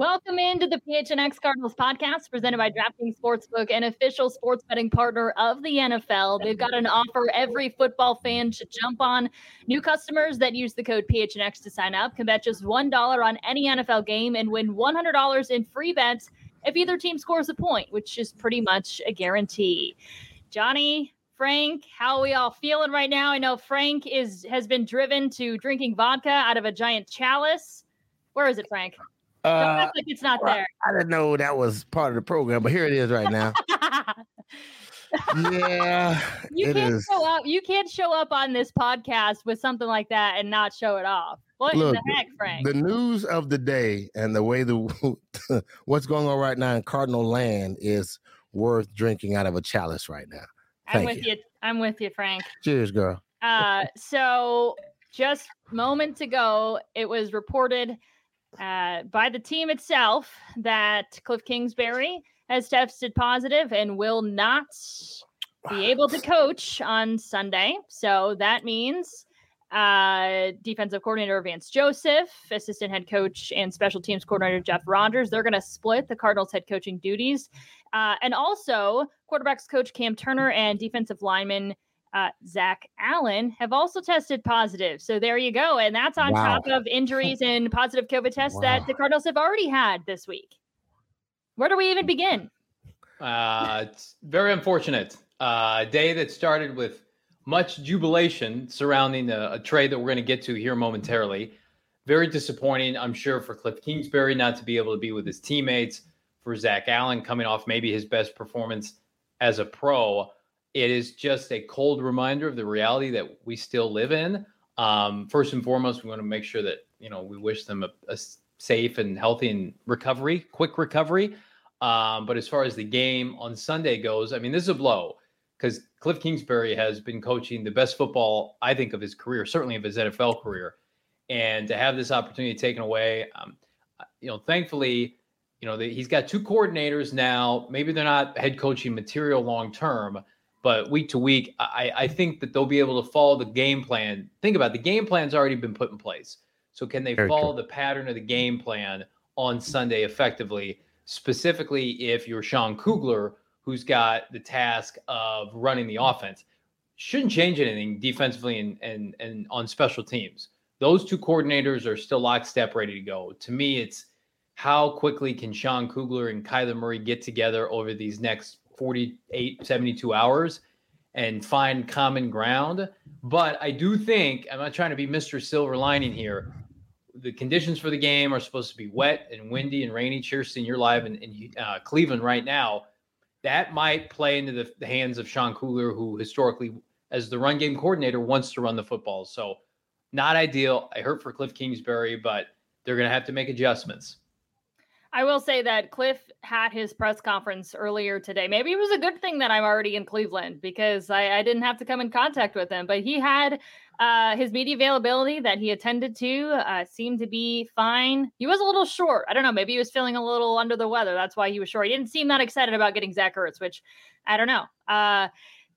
Welcome into the PHNX Cardinals podcast presented by DraftKings Sportsbook, an official sports betting partner of the NFL. They've got an offer every football fan should jump on. New customers that use the code PHNX to sign up can bet just $1 on any NFL game and win $100 in free bets if either team scores a point, which is pretty much a guarantee. Johnny, Frank, how are we all feeling right now? I know Frank is has been driven to drinking vodka out of a giant chalice. Where is it, Frank? Uh, like it's not well, there. I didn't know that was part of the program, but here it is right now. yeah, you can't is. show up. You can't show up on this podcast with something like that and not show it off. What Look, the heck, Frank? The news of the day and the way the what's going on right now in Cardinal land is worth drinking out of a chalice right now. I'm Thank with you. I'm with you, Frank. Cheers, girl. Uh, so just moments ago, it was reported uh, by the team itself that Cliff Kingsbury has tested positive and will not be able to coach on Sunday. So that means uh, defensive coordinator Vance Joseph, assistant head coach and special teams coordinator Jeff Rogers. They're going to split the Cardinals head coaching duties. Uh, and also, quarterbacks coach Cam Turner and defensive lineman uh, Zach Allen have also tested positive. So there you go. And that's on Wow. top of injuries and positive COVID tests that the Cardinals have already had this week. Where do we even begin? Uh, it's very unfortunate. Uh, a day that started with much jubilation surrounding a, a trade that we're going to get to here momentarily. Very disappointing, I'm sure, for Cliff Kingsbury not to be able to be with his teammates, for Zach Allen coming off maybe his best performance as a pro. It is just a cold reminder of the reality that we still live in. Um, first and foremost, we want to make sure that you know we wish them a safe and healthy and recovery, quick recovery. Um, but as far as the game on Sunday goes, I mean, this is a blow because Cliff Kingsbury has been coaching the best football, I think, of his career, certainly of his NFL career. And to have this opportunity taken away, um, you know, thankfully, you know, the, he's got two coordinators now. Maybe they're not head coaching material long term, but week to week, I, I think that they'll be able to follow the game plan. Think about it, the game plan's already been put in place. So can they Very follow true. the pattern of the game plan on Sunday effectively? Specifically, if you're Sean Kugler, who's got the task of running the offense, shouldn't change anything defensively and and and on special teams. Those two coordinators are still lockstep, ready to go. To me, it's how quickly can Sean Kugler and Kyler Murray get together over these next 48, 72 hours and find common ground. But I do think, I'm not trying to be Mr. Silver Lining here. The conditions for the game are supposed to be wet and windy and rainy. Kirsten, you're live in, in uh, Cleveland right now. That might play into the, the hands of Sean Kugler, who historically, as the run game coordinator, wants to run the football. So, not ideal. I hurt for Cliff Kingsbury, but they're going to have to make adjustments. I will say that Cliff had his press conference earlier today. Maybe it was a good thing that I'm already in Cleveland because I, I didn't have to come in contact with him. But he had uh, his media availability that he attended to uh, seemed to be fine. He was a little short. I don't know. Maybe he was feeling a little under the weather. That's why he was short. He didn't seem that excited about getting Zach Ertz, which I don't know. Uh,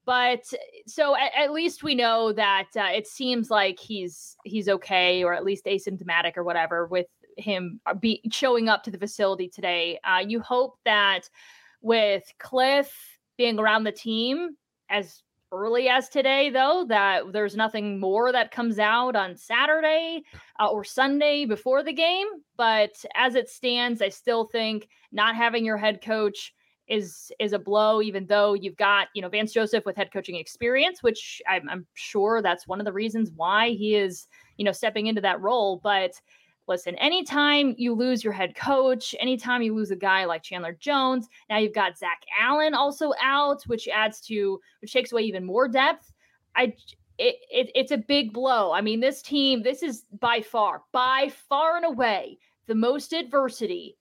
but so at, at least we know that uh, it seems like he's he's okay or at least asymptomatic or whatever with him uh, be showing up to the facility today. Uh, you hope that with Cliff being around the team as early as today, though, that there's nothing more that comes out on Saturday uh, or Sunday before the game. But as it stands, I still think not having your head coach is is a blow even though you've got you know Vance Joseph with head coaching experience which I'm, I'm sure that's one of the reasons why he is you know stepping into that role but listen, anytime you lose your head coach, anytime you lose a guy like Chandler Jones, now you've got Zach Allen also out, which adds to which takes away even more depth. I it, it it's a big blow. I mean, this team, this is by far, by far and away the most adversity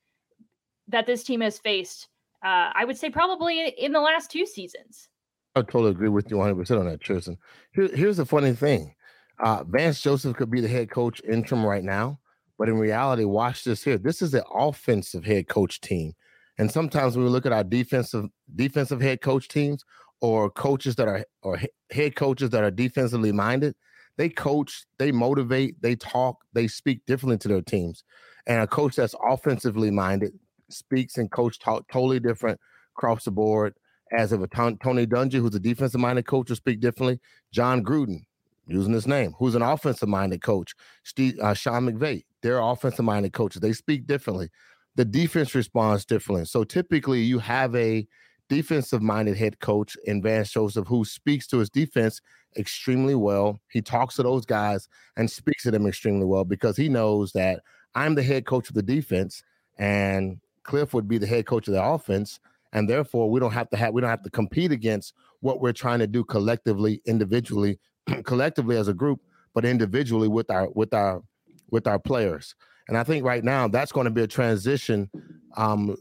that this team has faced. Uh, I would say probably in the last two seasons. I totally agree with you 100% on that, Tristan. Here, here's the funny thing. Uh, Vance Joseph could be the head coach interim right now but in reality, watch this here. This is an offensive head coach team. And sometimes we look at our defensive defensive head coach teams or coaches that are or head coaches that are defensively minded, they coach, they motivate, they talk, they speak differently to their teams. And a coach that's offensively minded speaks and coach talk totally different across the board. As of a Tony Dungy, who's a defensive minded coach, will speak differently. Jon Gruden, using his name, who's an offensive minded coach. Steve uh, Sean McVay, they're offensive minded coaches. They speak differently. The defense responds differently. So typically, you have a defensive minded head coach in Vance Joseph who speaks to his defense extremely well. He talks to those guys and speaks to them extremely well because he knows that I'm the head coach of the defense and Cliff would be the head coach of the offense. And therefore, we don't have to have we don't have to compete against what we're trying to do collectively, individually, collectively as a group, but individually with our with our with our players. And I think right now that's going to be a transition, um,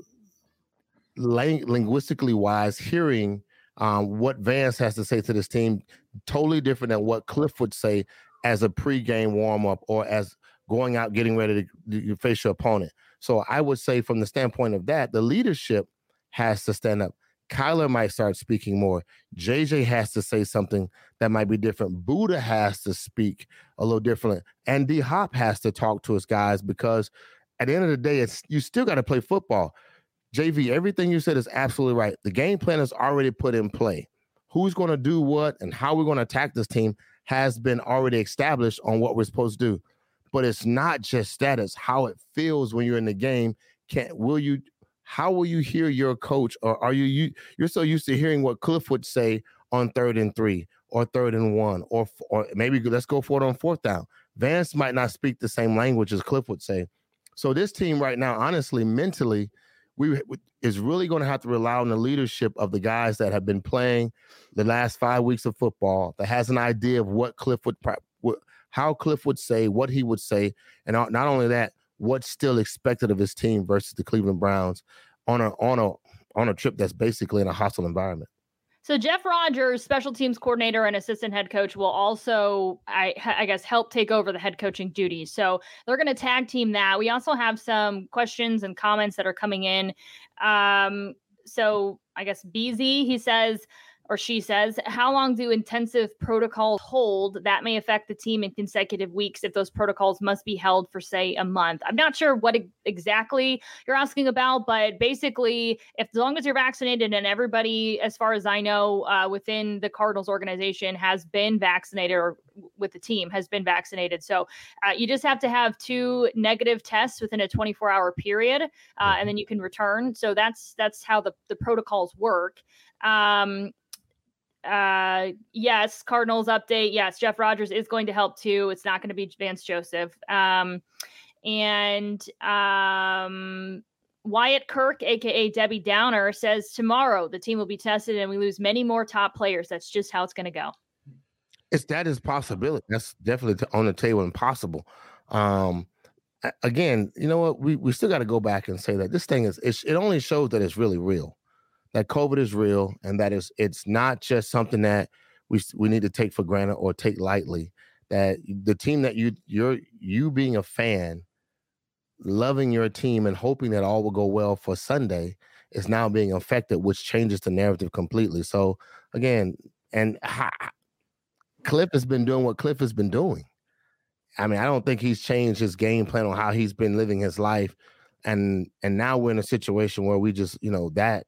ling- linguistically wise, hearing um, what Vance has to say to this team, totally different than what Cliff would say as a pregame warm up or as going out getting ready to, to face your opponent. So I would say, from the standpoint of that, the leadership has to stand up. Kyler might start speaking more. JJ has to say something that might be different. Budda has to speak a little differently. And D Hop has to talk to his guys because at the end of the day, it's you still got to play football. JV, everything you said is absolutely right. The game plan is already put in play. Who's going to do what and how we're going to attack this team has been already established on what we're supposed to do. But it's not just that, it's how it feels when you're in the game. Can will you how will you hear your coach or are you, you you're so used to hearing what cliff would say on third and three or third and one or or maybe let's go for it on fourth down. Vance might not speak the same language as cliff would say. So this team right now honestly mentally we is really going to have to rely on the leadership of the guys that have been playing the last five weeks of football that has an idea of what cliff would how cliff would say what he would say. And not only that what's still expected of his team versus the Cleveland Browns on a on a on a trip that's basically in a hostile environment. So Jeff Rogers, special teams coordinator and assistant head coach, will also, I, I guess, help take over the head coaching duties. So they're going to tag team that. We also have some questions and comments that are coming in. Um, so I guess BZ, he says, or she says, how long do intensive protocols hold that may affect the team in consecutive weeks if those protocols must be held for, say, a month? I'm not sure what exactly you're asking about, but basically, if as long as you're vaccinated and everybody, as far as I know, uh, within the Cardinals organization has been vaccinated or with the team has been vaccinated. So uh, you just have to have two negative tests within a 24 hour period, uh, and then you can return. So that's that's how the, the protocols work. Um, uh yes cardinals update. Yes jeff rogers is going to help too. It's not going to be vance joseph. Um and um wyatt kirk aka debbie downer says tomorrow the team will be tested and we lose many more top players. That's just how it's going to go. It's that is possibility. That's definitely on the table and possible. Um again you know what? We, we still got to go back and say that this thing is it only shows that it's really real that COVID is real and that is it's not just something that we we need to take for granted or take lightly. That the team that you you're you being a fan, loving your team and hoping that all will go well for Sunday is now being affected, which changes the narrative completely. So again, and Cliff has been doing what Cliff has been doing. I mean, I don't think he's changed his game plan on how he's been living his life. And and now we're in a situation where we just, you know, that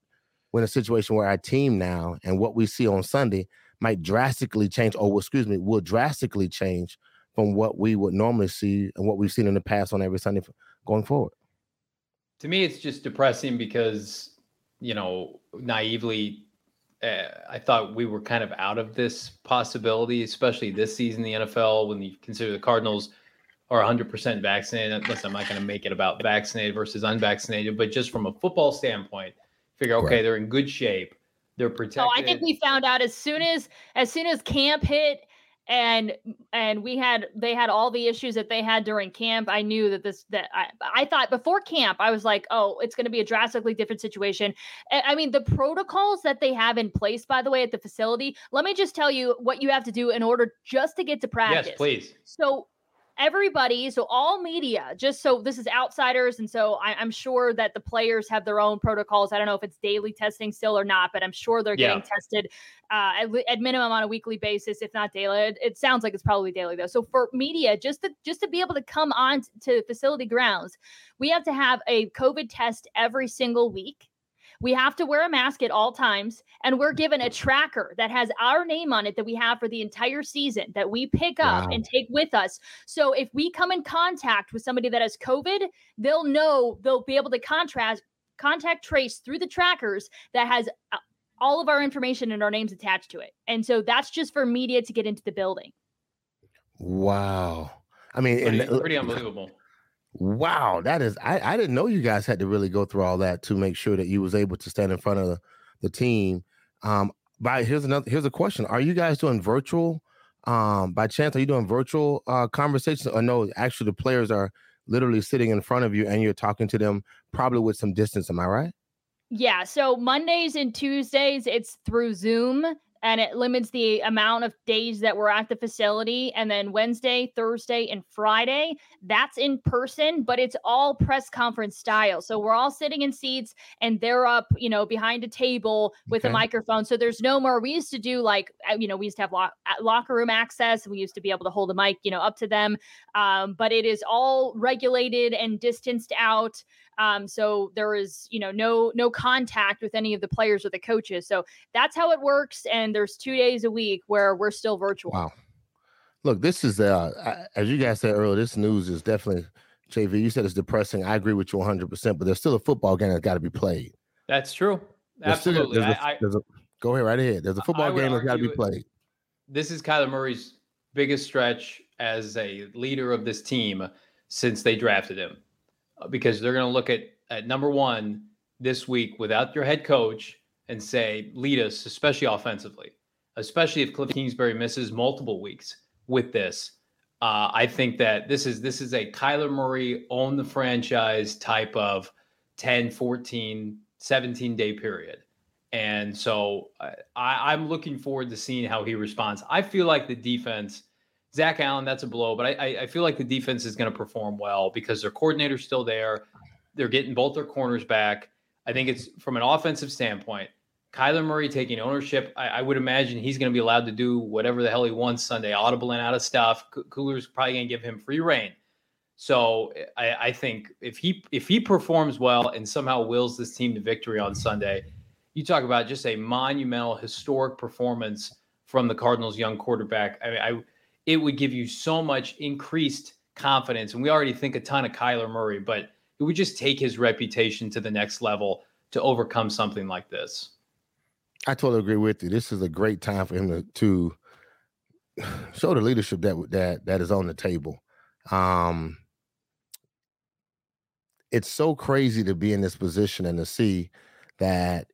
we're in a situation where our team now and what we see on Sunday might drastically change, or excuse me, will drastically change from what we would normally see and what we've seen in the past on every Sunday going forward. To me, it's just depressing because, you know, naively, uh, I thought we were kind of out of this possibility, especially this season in the NFL when you consider the Cardinals are 100% vaccinated. Listen, I'm not going to make it about vaccinated versus unvaccinated, but just from a football standpoint, figure, okay, right. they're in good shape. They're protected. Oh, I think we found out as soon as as soon as camp hit and and we had they had all the issues that they had during camp i knew that this that i, I thought before camp i was like oh it's going to be a drastically different situation i mean the protocols that they have in place by the way at the facility let me just tell you what you have to do in order just to get to practice yes please so everybody, so all media, just so this is outsiders. And so I, am sure that the players have their own protocols. I don't know if it's daily testing still or not, but I'm sure they're getting tested uh, at, at, minimum on a weekly basis, if not daily. It, it, sounds like it's probably daily though. So for media, just to just to be able to come on to facility grounds, we have to have a COVID test every single week. We have to wear a mask at all times, and we're given a tracker that has our name on it that we have for the entire season that we pick up wow. and take with us. So if we come in contact with somebody that has COVID, they'll know they'll be able to contrast contact trace through the trackers that has uh, all of our information and our names attached to it. And so that's just for media to get into the building. Wow. I mean, pretty, and, pretty unbelievable. Wow, that is I, I didn't know you guys had to really go through all that to make sure that you was able to stand in front of the, the team. Um, by here's another here's a question. Are you guys doing virtual? Um, by chance, are you doing virtual uh conversations? Or no, actually the players are literally sitting in front of you and you're talking to them probably with some distance. Am I right? Yeah. So Mondays and Tuesdays, it's through Zoom and it limits the amount of days that we're at the facility. And then Wednesday, Thursday, and Friday, that's in person, but it's all press conference style. So we're all sitting in seats and they're up, you know, behind a table with okay. a microphone. So there's no more. We used to do like, uh, you know, we used to have lock, uh, locker room access. and We used to be able to hold a mic, you know, up to them. Um, but it is all regulated and distanced out. Um, so there is, you know, no no contact with any of the players or the coaches. So that's how it works. And there's two days a week where we're still virtual. Wow. Look, this is uh as you guys said earlier, this news is definitely JV. You said it's depressing. I agree with you 100, percent but there's still a football game that's got to be played. That's true. Absolutely. There's a, there's a, go ahead right ahead. There's a football game that's got to be played. This is Kyler Murray's biggest stretch as a leader of this team since they drafted him. Because they're going to look at at number one this week without your head coach and say lead us, especially offensively, especially if Cliff Kingsbury misses multiple weeks with this. Uh, I think that this is this is a Kyler Murray own the franchise type of 10, 14, 17 day period. And so uh, I, I'm looking forward to seeing how he responds. I feel like the defense Zach Allen, that's a blow, but I, I feel like the defense is going to perform well because their coordinator's still there. They're getting both their corners back. I think it's from an offensive standpoint. Kyler Murray taking ownership, I, I would imagine he's going to be allowed to do whatever the hell he wants Sunday, audible and out of stuff. Kugler's probably going to give him free reign. So I, I, think if he if he performs well and somehow wills this team to victory on Sunday, you talk about just a monumental, historic performance from the Cardinals' young quarterback. I, mean, I it would give you so much increased confidence. And we already think a ton of Kyler Murray, but it would just take his reputation to the next level to overcome something like this. I totally agree with you. This is a great time for him to, to show the leadership that that that is on the table. Um, it's so crazy to be in this position and to see that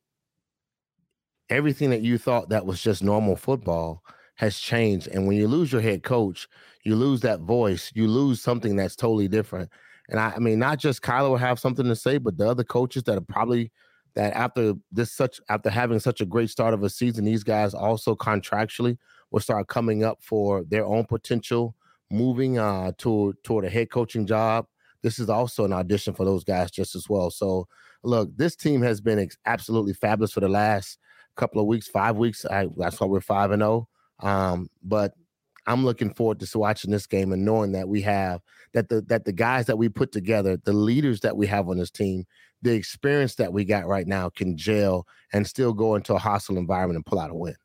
everything that you thought that was just normal football has changed. And when you lose your head coach, you lose that voice, you lose something that's totally different. And I, I mean, not just Kyler will have something to say, but the other coaches that are probably that after this such after having such a great start of a season, these guys also contractually will start coming up for their own potential moving uh to toward a head coaching job. This is also an audition for those guys just as well. So look, this team has been ex- absolutely fabulous for the last couple of weeks, five weeks. I that's why we're five and zero. Oh. Um, but I'm looking forward to watching this game and knowing that we have that the that the guys that we put together, the leaders that we have on this team, the experience that we got right now can gel and still go into a hostile environment and pull out a win.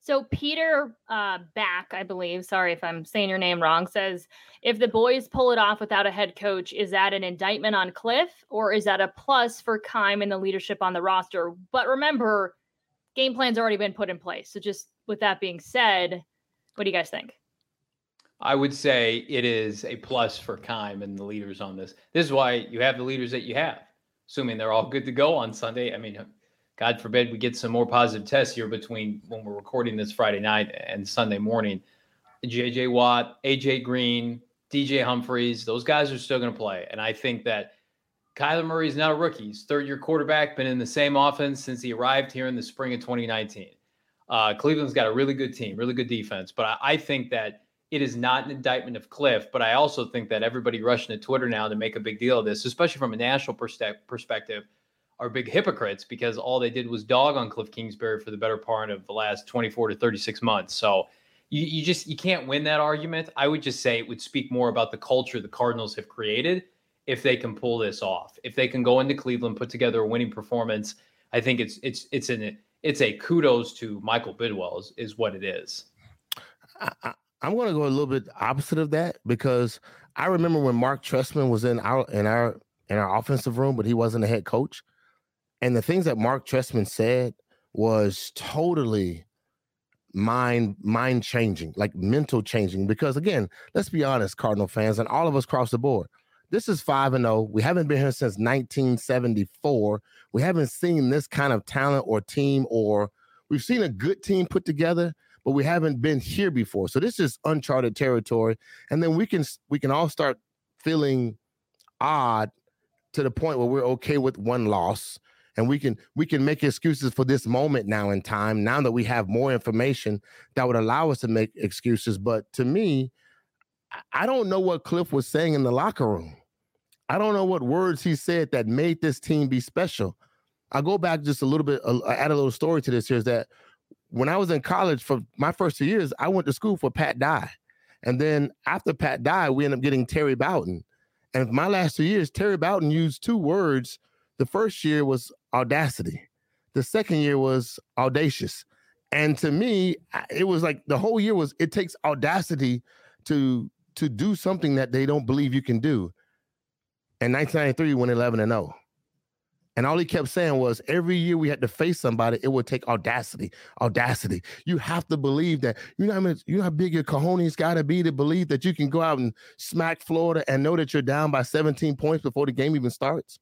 So Peter uh, back, I believe. Sorry if I'm saying your name wrong. Says if the boys pull it off without a head coach, is that an indictment on Cliff or is that a plus for Keim and the leadership on the roster? But remember, game plan's already been put in place. So just with that being said, what do you guys think? I would say it is a plus for Keim and the leaders on this. This is why you have the leaders that you have, assuming they're all good to go on Sunday. I mean, God forbid we get some more positive tests here between when we're recording this Friday night and Sunday morning. JJ Watt, AJ Green, DJ Humphreys, those guys are still going to play. And I think that Kyler Murray is not a rookie. He's third year quarterback, been in the same offense since he arrived here in the spring of 2019. Uh, Cleveland's got a really good team, really good defense. But I, I think that it is not an indictment of Cliff. But I also think that everybody rushing to Twitter now to make a big deal of this, especially from a national perspective, are big hypocrites because all they did was dog on Cliff Kingsbury for the better part of the last 24 to 36 months. So you, you just you can't win that argument. I would just say it would speak more about the culture the Cardinals have created if they can pull this off. If they can go into Cleveland, put together a winning performance, I think it's it's it's an it's a kudos to Michael Bidwill is, is what it is. I, am going to go a little bit opposite of that because I remember when Mark Trestman was in our in our in our offensive room, but he wasn't a head coach. And the things that Mark Trestman said was totally mind mind changing, like mental changing. Because again, let's be honest, Cardinal fans, and all of us across the board, this is five and zero. Oh. We haven't been here since 1974. We haven't seen this kind of talent or team, or we've seen a good team put together, but we haven't been here before. So this is uncharted territory. And then we can we can all start feeling odd to the point where we're okay with one loss and we can we can make excuses for this moment now in time now that we have more information that would allow us to make excuses but to me i don't know what cliff was saying in the locker room i don't know what words he said that made this team be special i go back just a little bit uh, add a little story to this here is that when i was in college for my first two years i went to school for pat dye and then after pat dye we ended up getting terry bowden and my last two years terry bowden used two words the first year was audacity. The second year was audacious. And to me, it was like the whole year was it takes audacity to to do something that they don't believe you can do. In 1993, went 11 and 0. And all he kept saying was every year we had to face somebody, it would take audacity. Audacity. You have to believe that. You know how much, you know how big your cojones got to be to believe that you can go out and smack Florida and know that you're down by 17 points before the game even starts.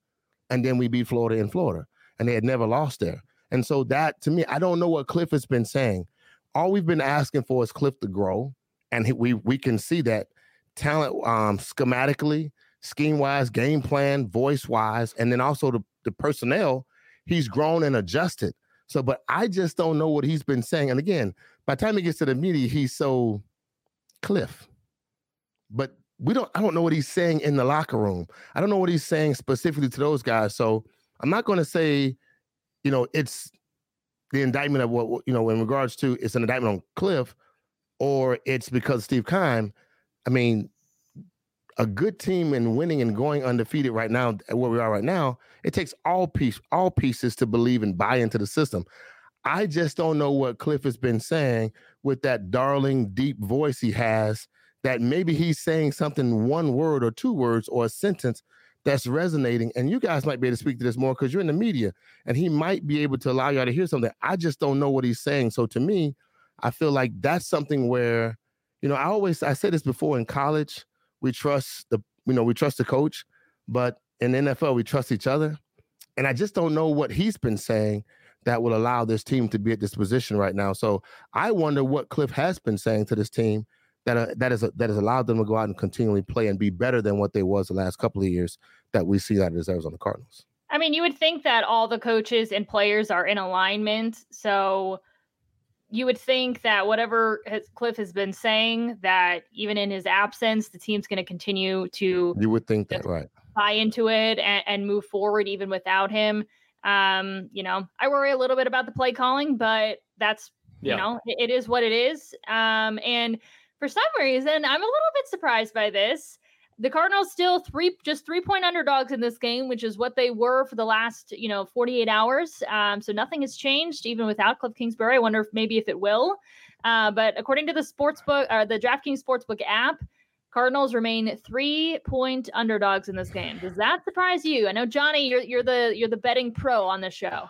And then we beat Florida in Florida and they had never lost there. And so that to me, I don't know what Cliff has been saying. All we've been asking for is Cliff to grow, and we we can see that talent um, schematically, scheme wise, game plan, voice wise, and then also the, the personnel. He's grown and adjusted. So, but I just don't know what he's been saying. And again, by the time he gets to the media, he's so Cliff. But we don't. I don't know what he's saying in the locker room. I don't know what he's saying specifically to those guys. So I'm not going to say, you know, it's the indictment of what you know in regards to it's an indictment on Cliff, or it's because Steve Keim. I mean, a good team and winning and going undefeated right now, where we are right now, it takes all piece all pieces to believe and buy into the system. I just don't know what Cliff has been saying with that darling deep voice he has. That maybe he's saying something one word or two words or a sentence that's resonating. And you guys might be able to speak to this more because you're in the media and he might be able to allow y'all to hear something. I just don't know what he's saying. So to me, I feel like that's something where, you know, I always I said this before in college, we trust the you know, we trust the coach, but in the NFL, we trust each other. And I just don't know what he's been saying that will allow this team to be at this position right now. So I wonder what Cliff has been saying to this team that uh, that is a, that has allowed them to go out and continually play and be better than what they was the last couple of years that we see that as Arizona Cardinals. I mean, you would think that all the coaches and players are in alignment, so you would think that whatever his, Cliff has been saying, that even in his absence, the team's going to continue to. You would think that, right? Buy into it and, and move forward even without him. Um, you know, I worry a little bit about the play calling, but that's yeah. you know, it, it is what it is. Um, and for some reason, I'm a little bit surprised by this. The Cardinals still three just three point underdogs in this game, which is what they were for the last you know 48 hours. Um, so nothing has changed even without Cliff Kingsbury. I wonder if maybe if it will. Uh, but according to the sportsbook or uh, the DraftKings sportsbook app, Cardinals remain three point underdogs in this game. Does that surprise you? I know Johnny, you're you're the you're the betting pro on this show.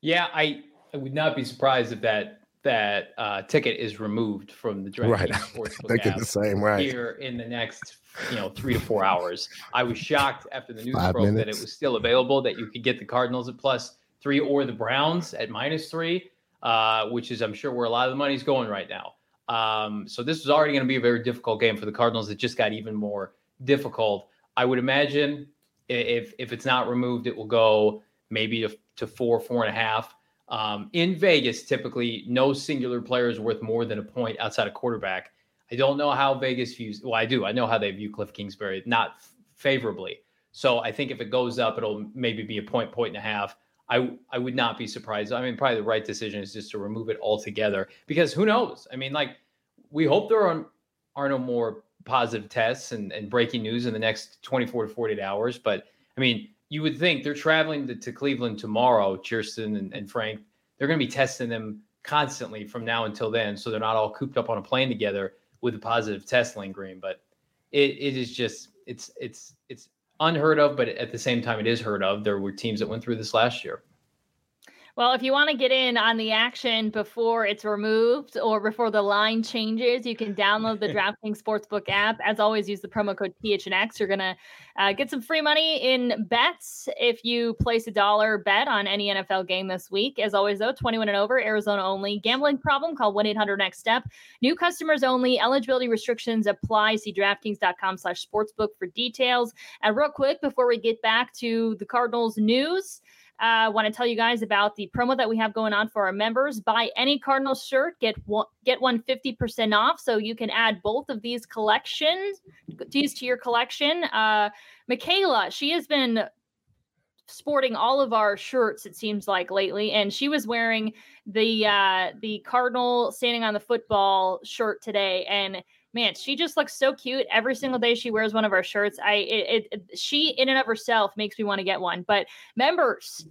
Yeah, I, I would not be surprised if that that uh, ticket is removed from the DraftKings right. sportsbook Thinking app the same, right? Here in the next you know three to four hours. I was shocked after the news Five broke minutes. that it was still available that you could get the Cardinals at plus three or the Browns at minus three, uh, which is I'm sure where a lot of the money's going right now. Um, so this is already going to be a very difficult game for the Cardinals. It just got even more difficult. I would imagine if if it's not removed, it will go maybe to, to four, four and a half. Um, in Vegas, typically, no singular player is worth more than a point outside of quarterback. I don't know how Vegas views. Well, I do. I know how they view Cliff Kingsbury, not f- favorably. So I think if it goes up, it'll maybe be a point, point and a half. I I would not be surprised. I mean, probably the right decision is just to remove it altogether because who knows? I mean, like we hope there are are no more positive tests and, and breaking news in the next 24 to 48 hours. But I mean, you would think they're traveling to, to Cleveland tomorrow, Chierstin and, and Frank. They're going to be testing them constantly from now until then, so they're not all cooped up on a plane together with a positive test lingering. But it, it is just it's it's it's unheard of, but at the same time, it is heard of. There were teams that went through this last year. Well, if you want to get in on the action before it's removed or before the line changes, you can download the DraftKings Sportsbook app. As always, use the promo code PHNX. You're going to uh, get some free money in bets if you place a dollar bet on any NFL game this week. As always, though, 21 and over, Arizona only. Gambling problem? Call 1 800 Next Step. New customers only. Eligibility restrictions apply. See DraftKings.com slash sportsbook for details. And real quick, before we get back to the Cardinals news, I uh, want to tell you guys about the promo that we have going on for our members. Buy any Cardinals shirt, get one get one 50% off. So you can add both of these collections, these to your collection. Uh, Michaela, she has been sporting all of our shirts it seems like lately and she was wearing the uh the cardinal standing on the football shirt today and man, she just looks so cute every single day she wears one of our shirts. I it, it she in and of herself makes me want to get one. But members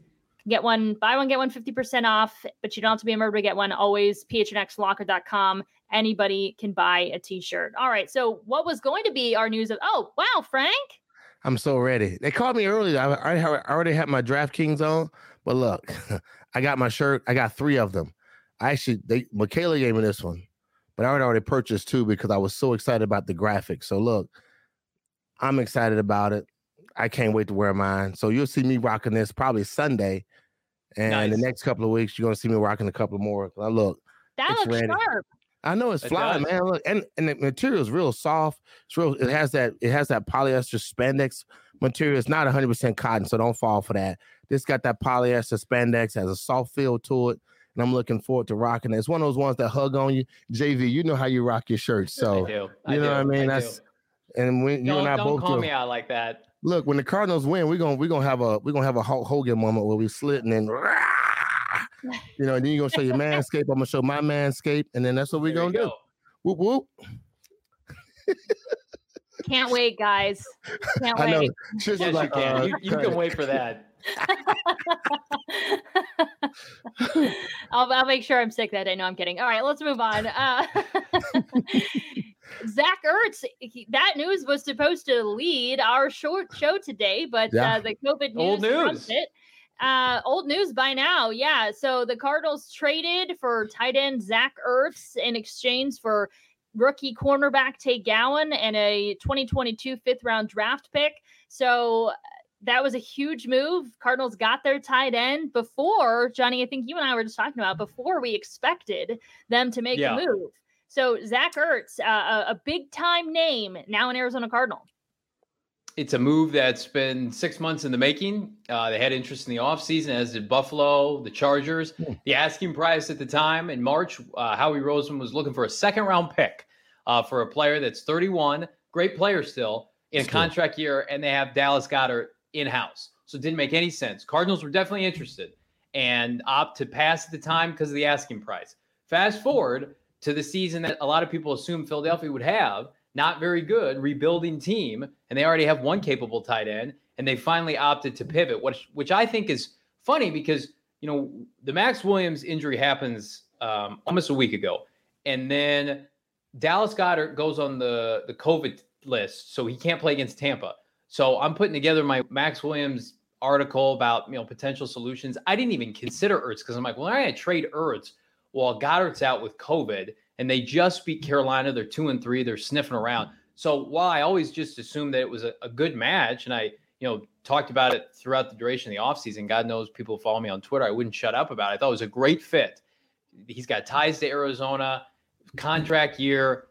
get one, buy one, get one 50% off, but you don't have to be a member to get one. Always phnxlocker.com. Anybody can buy a t-shirt. All right. So what was going to be our news of oh wow, Frank? I'm so ready. They called me earlier. I, I, I already had my DraftKings on, but look, I got my shirt. I got three of them. I actually they Michaela gave me this one but I had already purchased two because I was so excited about the graphics. So look, I'm excited about it. I can't wait to wear mine. So you'll see me rocking this probably Sunday, and nice. the next couple of weeks you're gonna see me rocking a couple more. I look, that looks ready. sharp. I know it's it flying, does. man. Look, and and the material is real soft. It's real. It has that. It has that polyester spandex material. It's not 100 percent cotton, so don't fall for that. This got that polyester spandex. Has a soft feel to it and I'm looking forward to rocking it. It's one of those ones that hug on you. JV, you know how you rock your shirts. So I do. I you know do. what I mean? I That's do. and when you don't, and I don't both call do, me out like that. Look, when the Cardinals win, we're gonna we're gonna have a we're gonna have a Hulk Hogan moment where we slit and then you know, and then you're gonna show your manscape. I'm gonna show my manscape, and then that's what we're gonna go. do. Whoop whoop. Can't wait, guys. Can't wait. I know. yes, like, you, can. Uh, you, you can wait for that. I'll, I'll make sure I'm sick that day. No, I'm kidding. All right, let's move on. Uh, Zach Ertz, he, that news was supposed to lead our short show today, but yeah. uh, the COVID news, old news. it. Uh, old news by now. Yeah. So the Cardinals traded for tight end Zach Ertz in exchange for rookie cornerback Tay Gowan and a 2022 fifth round draft pick. So that was a huge move. Cardinals got their tight end before Johnny. I think you and I were just talking about before we expected them to make yeah. a move. So Zach Ertz, uh, a, a big time name now in Arizona Cardinal. It's a move that's been six months in the making. Uh, they had interest in the offseason, as did Buffalo, the Chargers. Hmm. The asking price at the time in March, uh, Howie Roseman was looking for a second round pick uh, for a player that's 31, great player still in a contract year, and they have Dallas Goedert in house. So it didn't make any sense. Cardinals were definitely interested and opt to pass at the time because of the asking price. Fast forward, to the season that a lot of people assume Philadelphia would have. Not very good, rebuilding team, and they already have one capable tight end, and they finally opted to pivot, which which I think is funny because you know the Maxx Williams injury happens um, almost a week ago, and then Dallas Goedert goes on the the COVID list, so he can't play against Tampa. So I'm putting together my Maxx Williams article about you know potential solutions. I didn't even consider Ertz because I'm like, well, I'm to trade Ertz while Goedert's out with COVID, and they just beat Carolina. They're two and three. They're sniffing around. So while I always just assumed that it was a, a good match, and I you know talked about it throughout the duration of the offseason, God knows people follow me on Twitter. I wouldn't shut up about it. I thought it was a great fit. He's got ties to Arizona, contract year.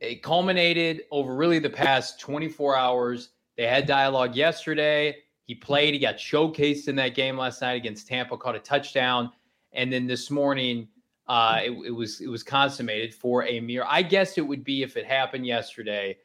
It culminated over really the past 24 hours. They had dialogue yesterday. He played. He got showcased in that game last night against Tampa, caught a touchdown, and then this morning uh, it, it, was it was consummated for a mere. I guess it would be if it happened yesterday,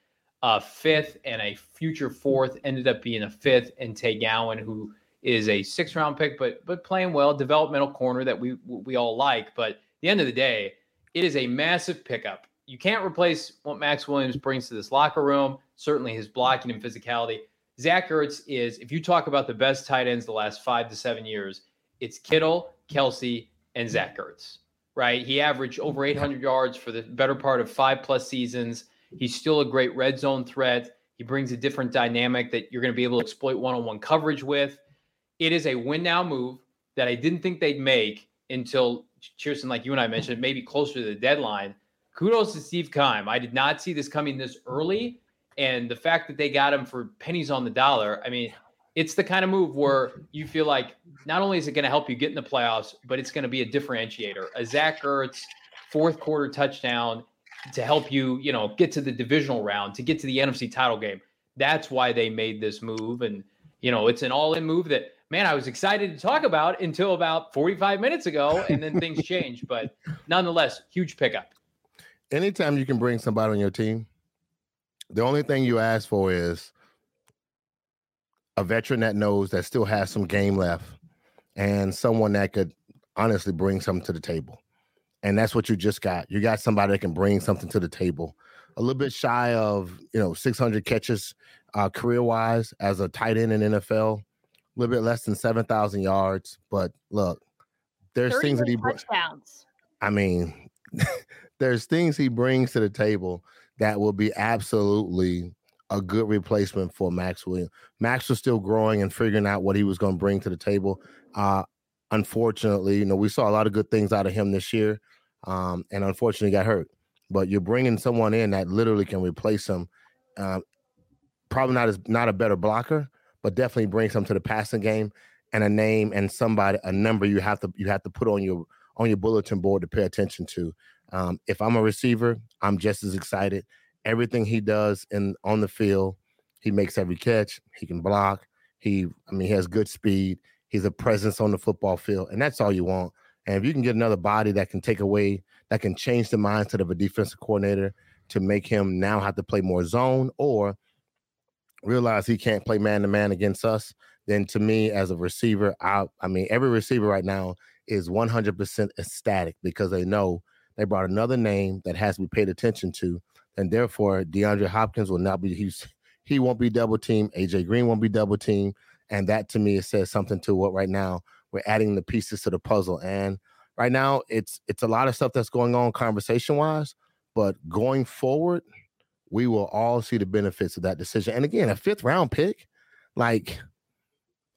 a fifth and a future fourth ended up being a fifth, and Tay Gowan, who is a six round pick, but but playing well, developmental corner that we we all like. But the end of the day, it is a massive pickup. You can't replace what Maxx Williams brings to this locker room. Certainly his blocking and physicality. Zach Ertz is, if you talk about the best tight ends the last five to seven years, it's Kittle, Kelce, and Zach Ertz, right? He averaged over 800 yards for the better part of five plus seasons. He's still a great red zone threat. He brings a different dynamic that you're going to be able to exploit one on one coverage with. It is a win now move that I didn't think they'd make until Chierstin, like you and I mentioned, maybe closer to the deadline. Kudos to Steve Keim. I did not see this coming this early. And the fact that they got him for pennies on the dollar, I mean, it's the kind of move where you feel like not only is it going to help you get in the playoffs, but it's going to be a differentiator. A Zach Ertz fourth quarter touchdown to help you, you know, get to the divisional round, to get to the NFC title game. That's why they made this move. And, you know, it's an all in move that, man, I was excited to talk about until about 45 minutes ago. And then things changed. But nonetheless, huge pickup. Anytime you can bring somebody on your team, the only thing you ask for is a veteran that knows that still has some game left and someone that could honestly bring something to the table. And that's what you just got. You got somebody that can bring something to the table. A little bit shy of, you know, 600 catches uh, career wise as a tight end in NFL, a little bit less than 7,000 yards. But look, there's things that he brings. I mean, there's things he brings to the table that will be absolutely a good replacement for Maxx Williams. Max was still growing and figuring out what he was going to bring to the table. Uh, unfortunately, you know, we saw a lot of good things out of him this year, um, and unfortunately got hurt. But you're bringing someone in that literally can replace him. Uh, probably not as not a better blocker, but definitely brings him to the passing game and a name and somebody a number you have to you have to put on your on your bulletin board to pay attention to. Um, if I'm a receiver, I'm just as excited. Everything he does in on the field, he makes every catch. He can block. He, I mean, he has good speed. He's a presence on the football field, and that's all you want. And if you can get another body that can take away, that can change the mindset of a defensive coordinator to make him now have to play more zone or realize he can't play man to man against us, then to me as a receiver, I I mean every receiver right now is 100% ecstatic because they know they brought another name that has to be paid attention to, and therefore DeAndre Hopkins will not be he's he won't be double team. AJ Green won't be double team, and that to me it says something to what right now we're adding the pieces to the puzzle. And right now it's it's a lot of stuff that's going on conversation wise, but going forward, we will all see the benefits of that decision. And again, a fifth round pick, like.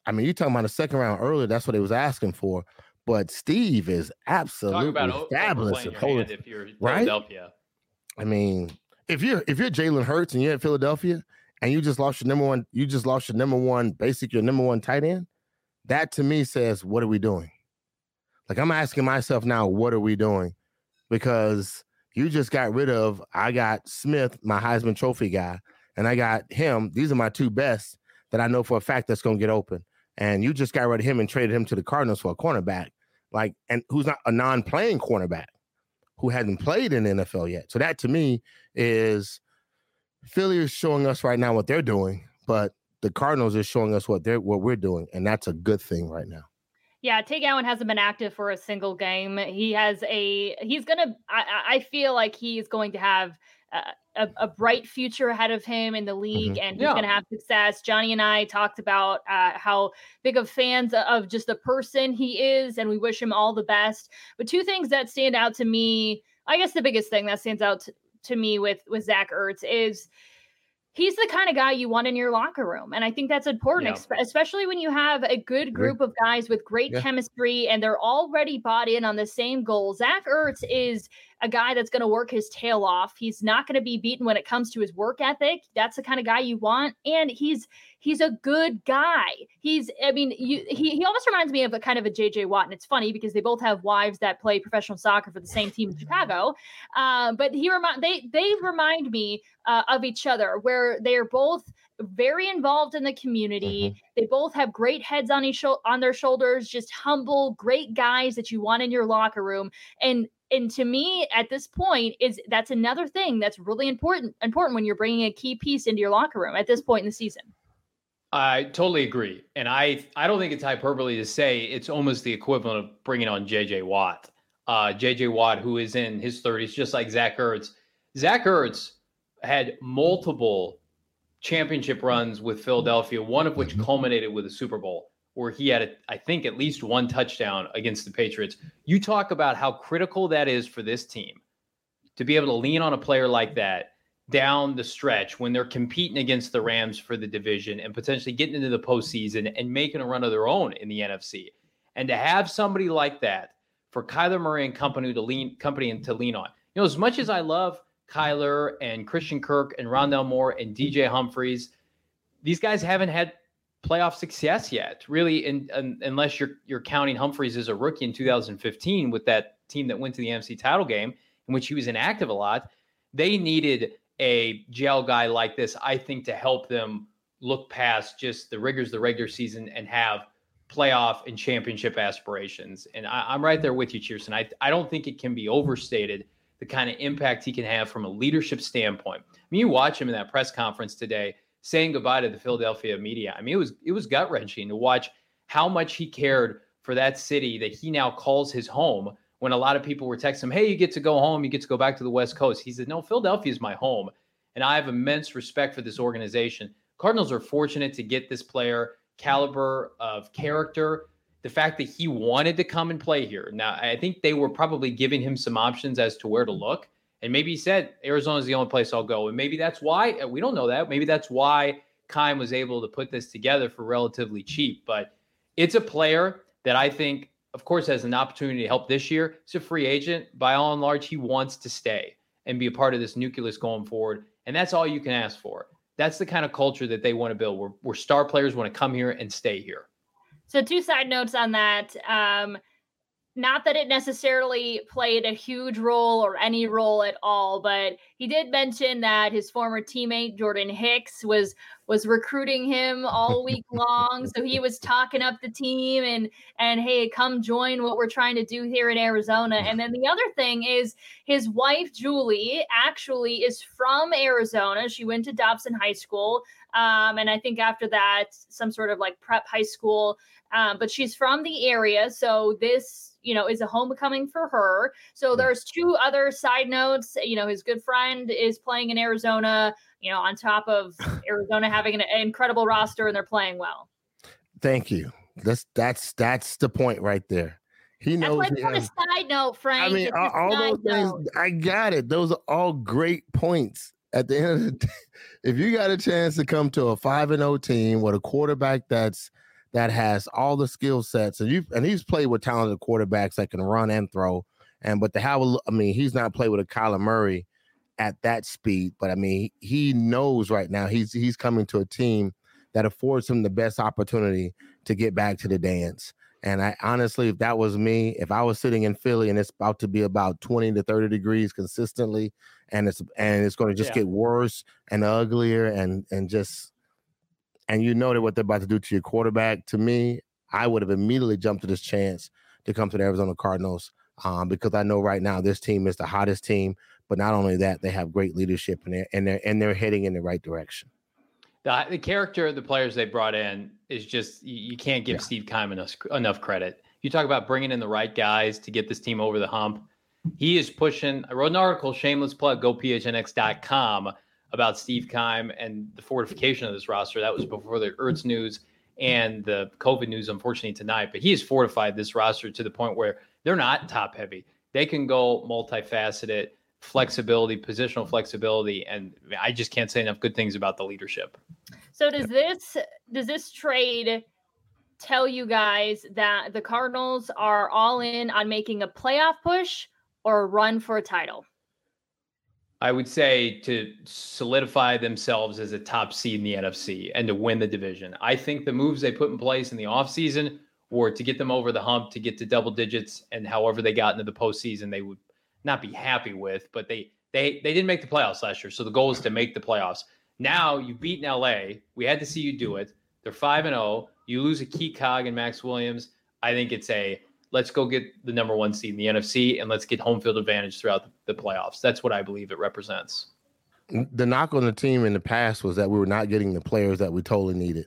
I mean, you talking about a second round earlier, that's what he was asking for. But Steve is absolutely established. Hold if you're Philadelphia. Right? I mean, if you're if you're Jalen Hurts and you're at Philadelphia and you just lost your number one, you just lost your number one, basic your number one tight end. That to me says, what are we doing? Like I'm asking myself now, what are we doing? Because you just got rid of, I got Smith, my Heisman Trophy guy, and I got him. These are my two best that I know for a fact that's going to get open and you just got rid of him and traded him to the Cardinals for a cornerback, like, and who's not a non-playing cornerback who hasn't played in the NFL yet. So that to me is Philly is showing us right now what they're doing, but the Cardinals are showing us what they're what we're doing, and that's a good thing right now. Yeah, Tay Gowan hasn't been active for a single game. He has a he's gonna. I, I feel like he's going to have a, a, bright future ahead of him in the league, mm-hmm. and he's yeah. going to have success. Johnny and I talked about uh, how big of fans of just the person he is, and we wish him all the best. But two things that stand out to me, I guess the biggest thing that stands out to, to me with with Zach Ertz is he's the kind of guy you want in your locker room. And I think that's important, yeah. especially when you have a good group of guys with great yeah. chemistry and they're already bought in on the same goal. Zach Ertz is a guy that's going to work his tail off. He's not going to be beaten when it comes to his work ethic. That's the kind of guy you want. And he's he's a good guy. He's I mean, you, he he almost reminds me of a kind of a JJ Watt. And it's funny because they both have wives that play professional soccer for the same team in Chicago. Uh, but he remind they they remind me uh, of each other where they're both very involved in the community. Mm-hmm. They both have great heads on each on their shoulders, just humble, great guys that you want in your locker room. And and to me at this point is that's another thing that's really important important when you're bringing a key piece into your locker room at this point in the season. I totally agree and i i don't think it's hyperbole to say it's almost the equivalent of bringing on jj watt. Uh, jj watt who is in his 30s just like zach ertz. Zach ertz had multiple championship runs with philadelphia one of which mm-hmm. culminated with a super bowl where he had, a, I think, at least one touchdown against the Patriots. You talk about how critical that is for this team to be able to lean on a player like that down the stretch when they're competing against the Rams for the division and potentially getting into the postseason and making a run of their own in the NFC. And to have somebody like that for Kyler Murray and company to lean company and to lean on. You know, as much as I love Kyler and Christian Kirk and Rondale Moore and DJ Humphreys, these guys haven't had playoff success yet, really, in, in, unless you're you're counting Humphreys as a rookie in 2015 with that team that went to the NFC title game in which he was inactive a lot. They needed a gel guy like this, I think, to help them look past just the rigors of the regular season and have playoff and championship aspirations. And I, am right there with you, Chierstin. I, I don't think it can be overstated the kind of impact he can have from a leadership standpoint. I mean, you watch him in that press conference today saying goodbye to the Philadelphia media. I mean, it was it was gut wrenching to watch how much he cared for that city that he now calls his home. When a lot of people were texting him, "Hey, you get to go home. You get to go back to the West Coast." He said, "No, Philadelphia is my home, and I have immense respect for this organization." Cardinals are fortunate to get this player caliber of character. The fact that he wanted to come and play here. Now, I think they were probably giving him some options as to where to look. And maybe he said Arizona is the only place I'll go. And maybe that's why uh, we don't know that. Maybe that's why Keim was able to put this together for relatively cheap. But it's a player that I think, of course, has an opportunity to help this year. He's a free agent. By all and large, he wants to stay and be a part of this nucleus going forward. And that's all you can ask for. That's the kind of culture that they want to build, where, where star players want to come here and stay here. So, two side notes on that. Um, not that it necessarily played a huge role or any role at all, but he did mention that his former teammate Jordan Hicks was was recruiting him all week long. So he was talking up the team and and hey, come join what we're trying to do here in Arizona. And then the other thing is his wife Julie actually is from Arizona. She went to Dobson High School. Um, and I think after that, some sort of like prep high school. Um, but she's from the area. So this you know is a homecoming for her. So there's two other side notes you know his good friend is playing in arizona you know on top of arizona having an incredible roster and they're playing well. Thank you. That's that's that's the point right there. He knows that's like a side note frank i mean all, all those note. things i got it. Those are all great points. At the end of the day if you got a chance to come to a 5 and 0 team with a quarterback that's that has all the skill sets, and you and he's played with talented quarterbacks that can run and throw. And but to have a, I mean, he's not played with a Kyler Murray at that speed, but I mean, he knows right now he's he's coming to a team that affords him the best opportunity to get back to the dance. And I honestly, if that was me, if I was sitting in Philly and it's about to be about 20 to 30 degrees consistently, and it's and it's going to just yeah. get worse and uglier and and just and you know that what they're about to do to your quarterback, to me, I would have immediately jumped to this chance to come to the Arizona Cardinals um, because I know right now this team is the hottest team. But not only that, they have great leadership and they're and they're and they're heading in the right direction. The, the character of the players they brought in is just you, you can't give yeah. Steve Keim enough enough credit. You talk about bringing in the right guys to get this team over the hump. He is pushing. I wrote an article, shameless plug, gophnx.com, about Steve Keim and the fortification of this roster. That was before the Ertz news and the COVID news, unfortunately, tonight. But he has fortified this roster to the point where they're not top heavy. They can go multifaceted, flexibility, positional flexibility, and I just can't say enough good things about the leadership. So does this does this trade tell you guys that the Cardinals are all in on making a playoff push or a run for a title? I would say to solidify themselves as a top seed in the NFC and to win the division. I think the moves they put in place in the offseason were to get them over the hump, to get to double digits, and however they got into the postseason, they would not be happy with, but they they they didn't make the playoffs last year. So the goal is to make the playoffs. Now you've beaten LA. We had to see you do it. They're five and zero. Oh. You lose a key cog in Maxx Williams. I think it's a let's go get the number one seed in the NFC and let's get home field advantage throughout the, playoffs. That's what I believe it represents. The knock on the team in the past was that we were not getting the players that we totally needed.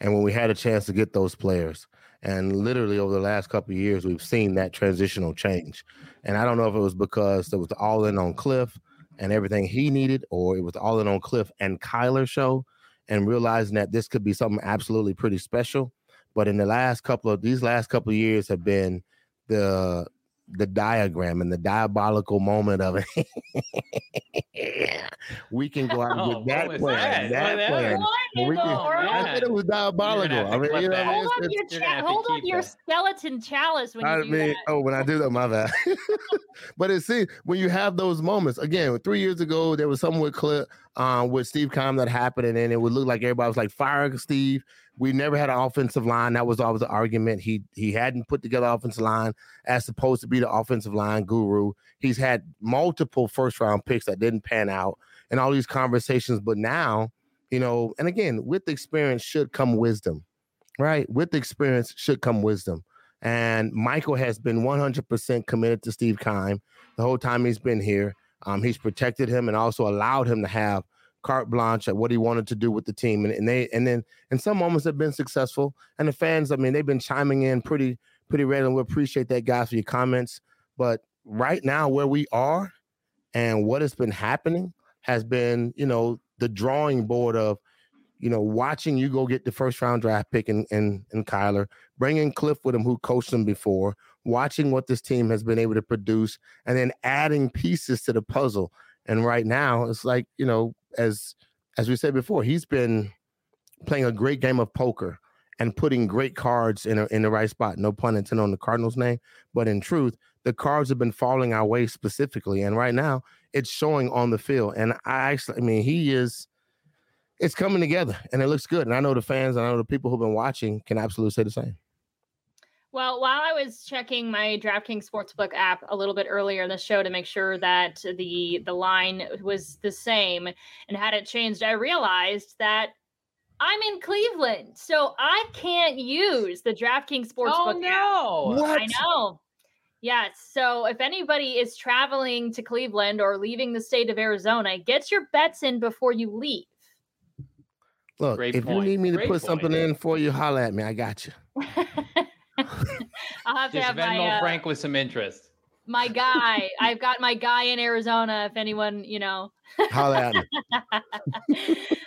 And when we had a chance to get those players, and literally over the last couple years, we've seen that transitional change. And I don't know if it was because there was all in on Kliff and everything he needed, or it was all in on Kliff and Kyler show, and realizing that this could be something absolutely pretty special. But in the last couple of these last couple of years have been the the diagram and the diabolical moment of it. we can go out and with that plan, that, that plan. We can, I said it was diabolical. I mean, you know, hold on your, cha- hold on your skeleton chalice when you I do mean, that. Oh, when I do that, my bad. but it seems when you have those moments again. Three years ago, there was something with Kliff um, with Steve Keim that happened, and then it would look like everybody was like fire Steve. We never had an offensive line. That was always the argument. He he hadn't put together offensive line as supposed to be the offensive line guru. He's had multiple first round picks that didn't pan out, and all these conversations. But now, you know, and again, with experience should come wisdom, right? With experience should come wisdom. And Michael has been 100% committed to Steve Keim the whole time he's been here. Um, he's protected him and also allowed him to have carte blanche at what he wanted to do with the team. And, and they and then in some moments have been successful. And the fans, I mean, they've been chiming in pretty pretty regularly. We appreciate that, guys, for your comments. But right now, where we are and what has been happening has been, you know, the drawing board of, you know, watching you go get the first round draft pick and and in Kyler, bringing Kliff with him who coached him before, watching what this team has been able to produce, and then adding pieces to the puzzle. And right now, it's like you know, as as we said before, he's been playing a great game of poker and putting great cards in a, in the right spot. No pun intended on the Cardinals' name, but in truth, the cards have been falling our way specifically, and right now, it's showing on the field. And I actually, I mean, he is. It's coming together, and it looks good. And I know the fans, and I know the people who've been watching can absolutely say the same. Well, while I was checking my DraftKings Sportsbook app a little bit earlier in the show to make sure that the the line was the same and had it changed, I realized that I'm in Cleveland, so I can't use the DraftKings oh, Sportsbook. App. Oh no! App. What? I know. Yes. So if anybody is traveling to Cleveland or leaving the state of Arizona, get your bets in before you leave. Look, Great if point. you need me to Great put point. something in for you, holla at me. I got you. I'll have Just to have Venmo my uh, Frank with some interest. My guy, I've got my guy in Arizona. If anyone, you know, holla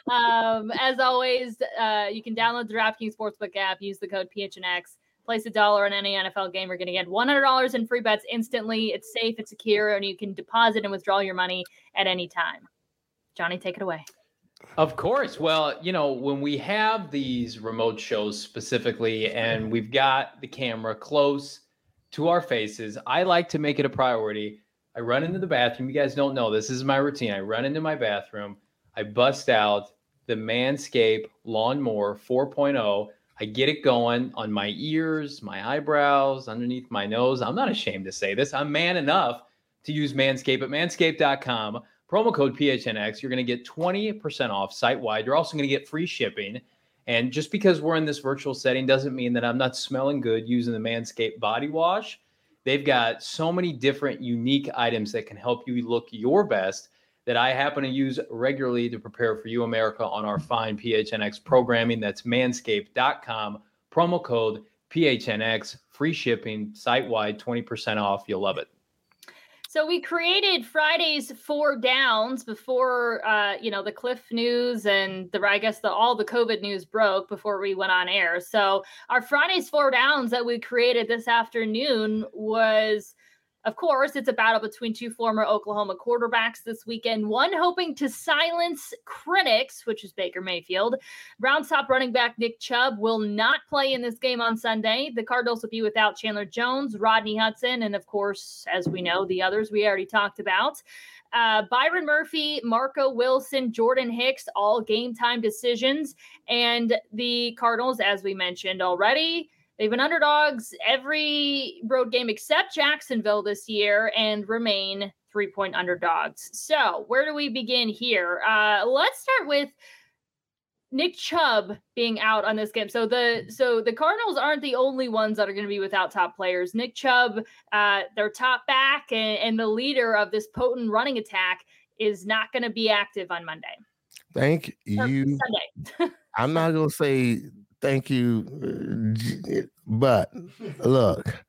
um, as always, uh, you can download the DraftKings Sportsbook app. Use the code PHNX. Place a dollar on any NFL game. We're going to get $100 in free bets instantly. It's safe, it's secure, and you can deposit and withdraw your money at any time. Johnny, take it away. Of course. Well, you know, when we have these remote shows specifically and we've got the camera close to our faces, I like to make it a priority. I run into the bathroom. You guys don't know this is my routine. I run into my bathroom, I bust out the Manscaped Lawnmower 4.0. I get it going on my ears, my eyebrows, underneath my nose. I'm not ashamed to say this. I'm man enough to use Manscaped at manscaped.com promo code PHNX, you're going to get 20% off site wide. You're also going to get free shipping. And just because we're in this virtual setting doesn't mean that I'm not smelling good using the Manscaped body wash. They've got so many different unique items that can help you look your best that I happen to use regularly to prepare for you, America, on our fine PHNX programming. That's manscaped.com, promo code PHNX free shipping, site wide, 20% off. You'll love it. So we created Friday's four downs before uh, you know the Kliff news and the I guess the all the COVID news broke before we went on air. So our Friday's four downs that we created this afternoon was of course, it's a battle between two former Oklahoma quarterbacks this weekend. One hoping to silence critics, which is Baker Mayfield. Browns top running back Nick Chubb will not play in this game on Sunday. The Cardinals will be without Chandler Jones, Rodney Hudson, and of course, as we know, the others we already talked about. Uh, Byron Murphy, Marco Wilson, Jordan Hicks, all game time decisions. And the Cardinals, as we mentioned already, They've been underdogs every road game except Jacksonville this year and remain three point underdogs. So, where do we begin here? Uh, let's start with Nick Chubb being out on this game. So the so the Cardinals aren't the only ones that are going to be without top players. Nick Chubb, uh, their top back and, and the leader of this potent running attack, is not going to be active on Monday. Thank you. Sunday. I'm not gonna say thank you. Uh, but look,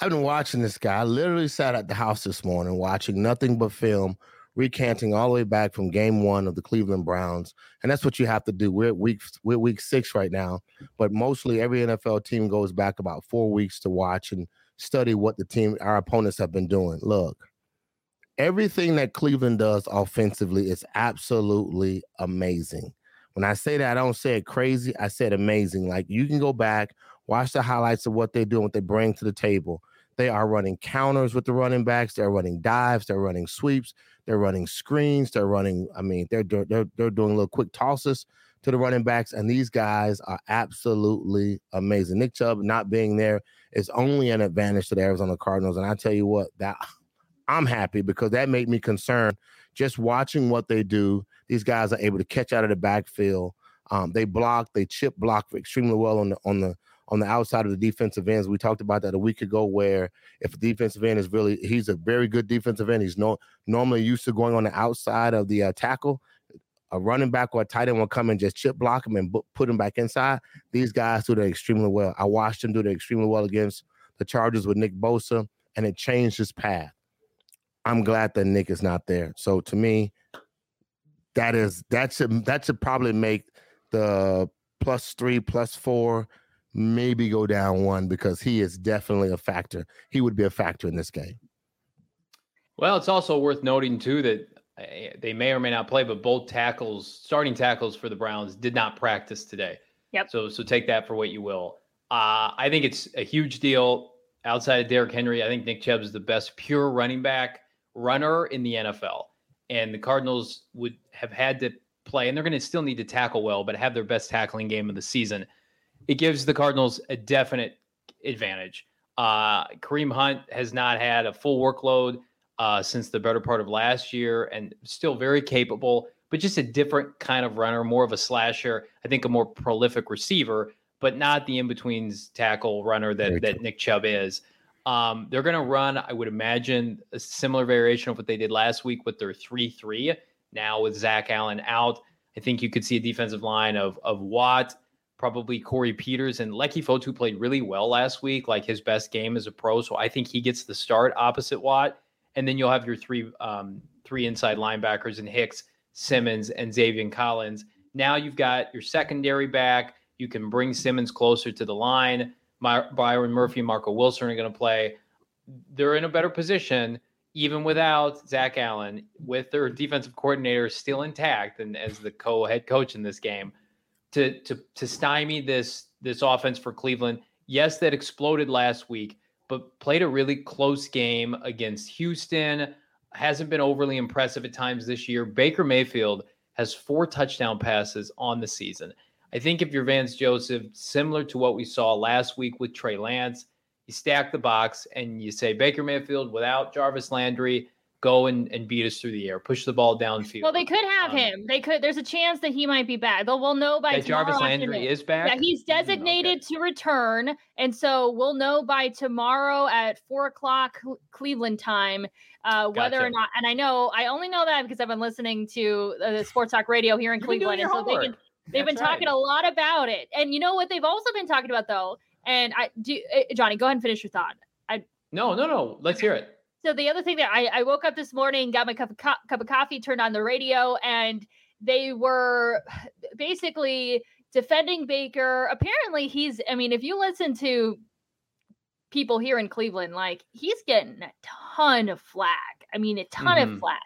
I've been watching this guy. I literally sat at the house this morning watching nothing but film, recanting all the way back from game one of the Cleveland Browns. And that's what you have to do. We're at week we're week six right now, but mostly every NFL team goes back about four weeks to watch and study what the team, our opponents have been doing. Look, everything that Cleveland does offensively is absolutely amazing. When I say that, I don't say it crazy. I said amazing. Like you can go back, watch the highlights of what they do, what they bring to the table. They are running counters with the running backs. They're running dives. They're running sweeps. They're running screens. They're running. I mean, they're they're they're doing little quick tosses to the running backs, and these guys are absolutely amazing. Nick Chubb not being there is only an advantage to the Arizona Cardinals, and I tell you what, that I'm happy because that made me concerned just watching what they do these guys are able to catch out of the backfield. Um, they block, they chip block extremely well on the on the on the outside of the defensive ends. We talked about that a week ago, where if a defensive end is really, he's a very good defensive end. He's no normally used to going on the outside of the uh, tackle. A running back or a tight end will come and just chip block him and put him back inside. These guys do that extremely well. I watched him do that extremely well against the Chargers with Nick Bosa, and it changed his path. I'm glad that Nick is not there. So to me, that is that should that should probably make the plus three, plus four, maybe go down one because he is definitely a factor. He would be a factor in this game. Well, it's also worth noting too that eh, they may or may not play, but both tackles, starting tackles for the Browns, did not practice today. Yep. So so take that for what you will. Uh, I think it's a huge deal. Outside of Derrick Henry, I think Nick Chubb is the best pure running back runner in the NFL and the Cardinals would have had to play, and they're going to still need to tackle well, but have their best tackling game of the season. It gives the Cardinals a definite advantage. Uh, Kareem Hunt has not had a full workload uh, since the better part of last year, and still very capable, but just a different kind of runner, more of a slasher. I think a more prolific receiver, but not the in betweens tackle runner that that Nick Chubb is. Um, they're going to run, I would imagine, a similar variation of what they did last week with their 3 3. Now, with Zach Allen out, I think you could see a defensive line of, of Watt, probably Corey Peters, and Leki Fotu played really well last week, like his best game as a pro. So I think he gets the start opposite Watt. And then you'll have your three um, three inside linebackers in Hicks, Simmons, and Zaven Collins. Now you've got your secondary back. You can bring Simmons closer to the line. My, Byron Murphy Marco Wilson are going to play. They're in a better position, even without Zach Allen, with their defensive coordinator still intact and as the co-head coach in this game, to to to stymie this this offense for Cleveland. Yes, that exploded last week, but played a really close game against Houston. Hasn't been overly impressive at times this year. Baker Mayfield has four touchdown passes on the season. I think if you're Vance Joseph, similar to what we saw last week with Trey Lance, you stack the box and you say Baker Mayfield without Jarvis Landry, go and, and beat us through the air, push the ball downfield. Well, they could have um, him. They could. There's a chance that he might be back. They'll we'll know by Jarvis Landry afternoon. is back. Yeah, he's designated okay. to return, and so we'll know by tomorrow at four o'clock Cleveland time uh, whether gotcha. or not. And I know I only know that because I've been listening to uh, the Sports Talk Radio here in You've Cleveland, and so they can They've That's been talking right. a lot about it. And you know what they've also been talking about though? And I do, eh, Johnny, go ahead and finish your thought. I no, no, no. Let's hear it. So the other thing that I, I woke up this morning, got my cup of co- cup of coffee, turned on the radio, and they were basically defending Baker. Apparently, he's. I mean, if you listen to people here in Cleveland, like he's getting a ton of flack. I mean, a ton mm-hmm. of flack.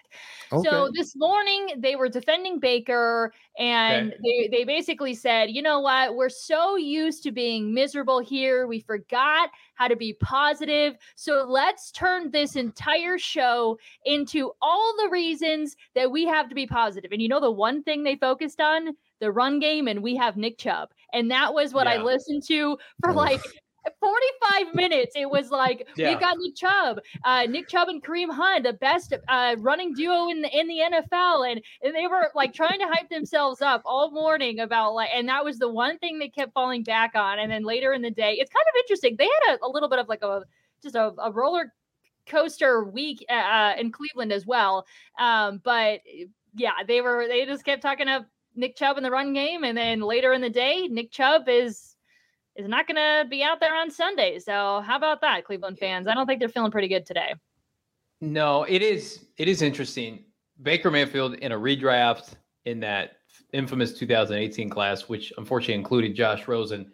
Okay. So this morning they were defending Baker and okay. they, they basically said, you know what? We're so used to being miserable here. We forgot how to be positive. So let's turn this entire show into all the reasons that we have to be positive. And you know, the one thing they focused on? The run game, and we have Nick Chubb. And that was what yeah. I listened to for like 45 minutes. It was like yeah. we've got Nick Chubb, uh, Nick Chubb and Kareem Hunt, the best uh, running duo in the in the NFL, and, and they were like trying to hype themselves up all morning about like, and that was the one thing they kept falling back on. And then later in the day, it's kind of interesting. They had a, a little bit of like a just a, a roller coaster week uh, uh in Cleveland as well. Um, but yeah, they were they just kept talking of Nick Chubb in the run game, and then later in the day, Nick Chubb is is not going to be out there on Sunday. So how about that, Cleveland fans? I don't think they're feeling pretty good today. No, it is. It is interesting. Baker Mayfield in a redraft in that infamous 2018 class, which unfortunately included Josh Rosen.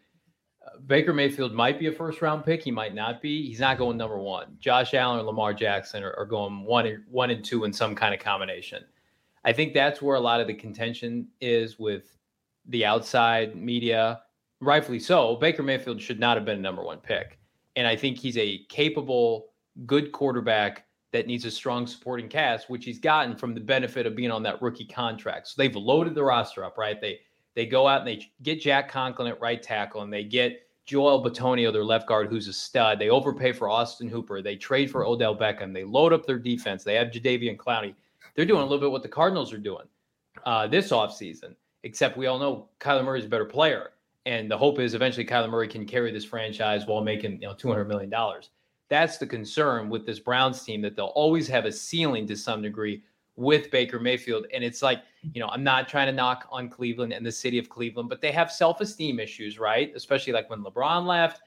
Uh, Baker Mayfield might be a first round pick. He might not be. He's not going number one. Josh Allen or Lamar Jackson are, are going one, one and two in some kind of combination. I think that's where a lot of the contention is with the outside media rightfully so, Baker Mayfield should not have been a number one pick. And I think he's a capable, good quarterback that needs a strong supporting cast, which he's gotten from the benefit of being on that rookie contract. So they've loaded the roster up, right? They they go out and they get Jack Conklin at right tackle, and they get Joel Bitonio, their left guard, who's a stud. They overpay for Austin Hooper. They trade for Odell Beckham. They load up their defense. They have Jadeveon Clowney. They're doing a little bit what the Cardinals are doing uh, this offseason, except we all know Kyler Murray's a better player. And the hope is eventually Kyler Murray can carry this franchise while making you know two hundred million dollars. That's the concern with this Browns team that they'll always have a ceiling to some degree with Baker Mayfield. And it's like, you know, I'm not trying to knock on Cleveland and the city of Cleveland, but they have self-esteem issues, right? Especially like when LeBron left,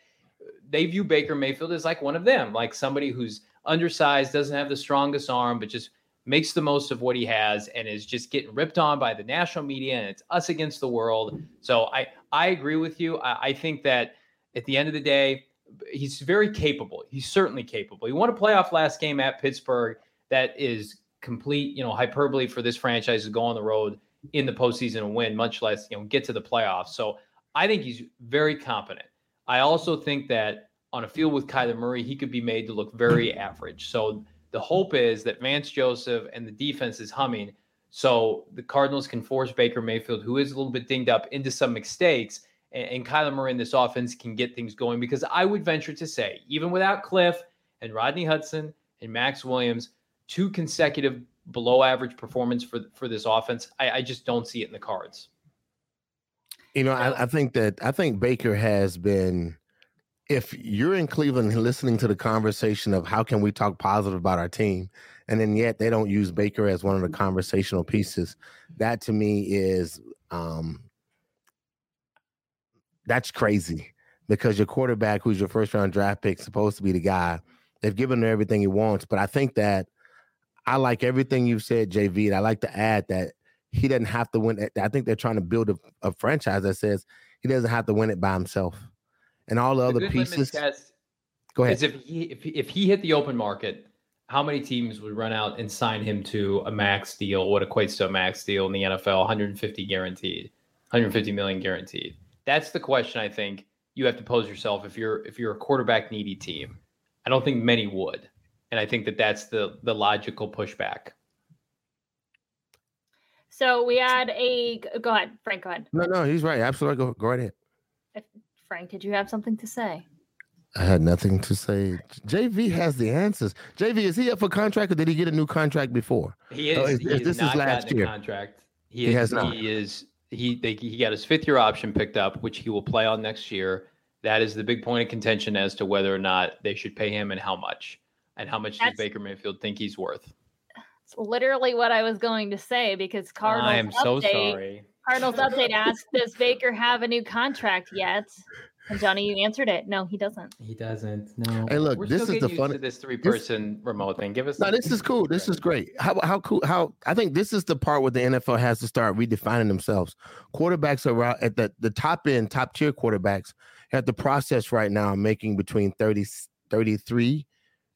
they view Baker Mayfield as like one of them, like somebody who's undersized, doesn't have the strongest arm, but just makes the most of what he has and is just getting ripped on by the national media and it's us against the world. So I I agree with you. I, I think that at the end of the day, he's very capable. He's certainly capable. He won a playoff last game at Pittsburgh. That is complete, you know, hyperbole for this franchise to go on the road in the postseason and win, much less, you know, get to the playoffs. So I think he's very competent. I also think that on a field with Kyler Murray, he could be made to look very average. So the hope is that Vance Joseph and the defense is humming. So the Cardinals can force Baker Mayfield, who is a little bit dinged up, into some mistakes. And, and Kyler Murray in this offense can get things going because I would venture to say, even without Kliff and Rodney Hudson and Maxx Williams, two consecutive below average performance for, for this offense, I, I just don't see it in the cards. You know, I, I think that I think Baker has been if you're in Cleveland listening to the conversation of how can we talk positive about our team, and then yet they don't use Baker as one of the conversational pieces, that to me is um, that's crazy because your quarterback, who's your first round draft pick, supposed to be the guy. They've given him everything he wants, but I think that I like everything you've said, JV. And I like to add that he doesn't have to win. I think they're trying to build a, a franchise that says he doesn't have to win it by himself and all the, the other pieces. Go ahead. Is if he if, if he hit the open market, how many teams would run out and sign him to a max deal? What equates to a max deal in the NFL? 150 guaranteed, 150 million guaranteed. That's the question I think you have to pose yourself if you're if you're a quarterback needy team. I don't think many would, and I think that that's the the logical pushback. So we had a go ahead, Frank. Go ahead. No, no, he's right. Absolutely, go go right ahead. If, Frank, did you have something to say? I had nothing to say. JV has the answers. JV, is he up for contract or did he get a new contract before? He is. Oh, is, he is this is last year. Contract. He, he is, has not. He is. He they, he got his fifth year option picked up, which he will play on next year. That is the big point of contention as to whether or not they should pay him and how much, and how much That's, does Baker Mayfield think he's worth. It's literally what I was going to say because Cardinals. I am so sorry. Cardinals update asks, does Baker have a new contract yet? And Johnny, you answered it. No, he doesn't. He doesn't. No. Hey, look, We're this still is the fun- to This three-person remote thing. Give us. No, this is cool. This is great. How how cool? How I think this is the part where the NFL has to start redefining themselves. Quarterbacks are out at the the top end, top tier quarterbacks have the process right now making between 30, 33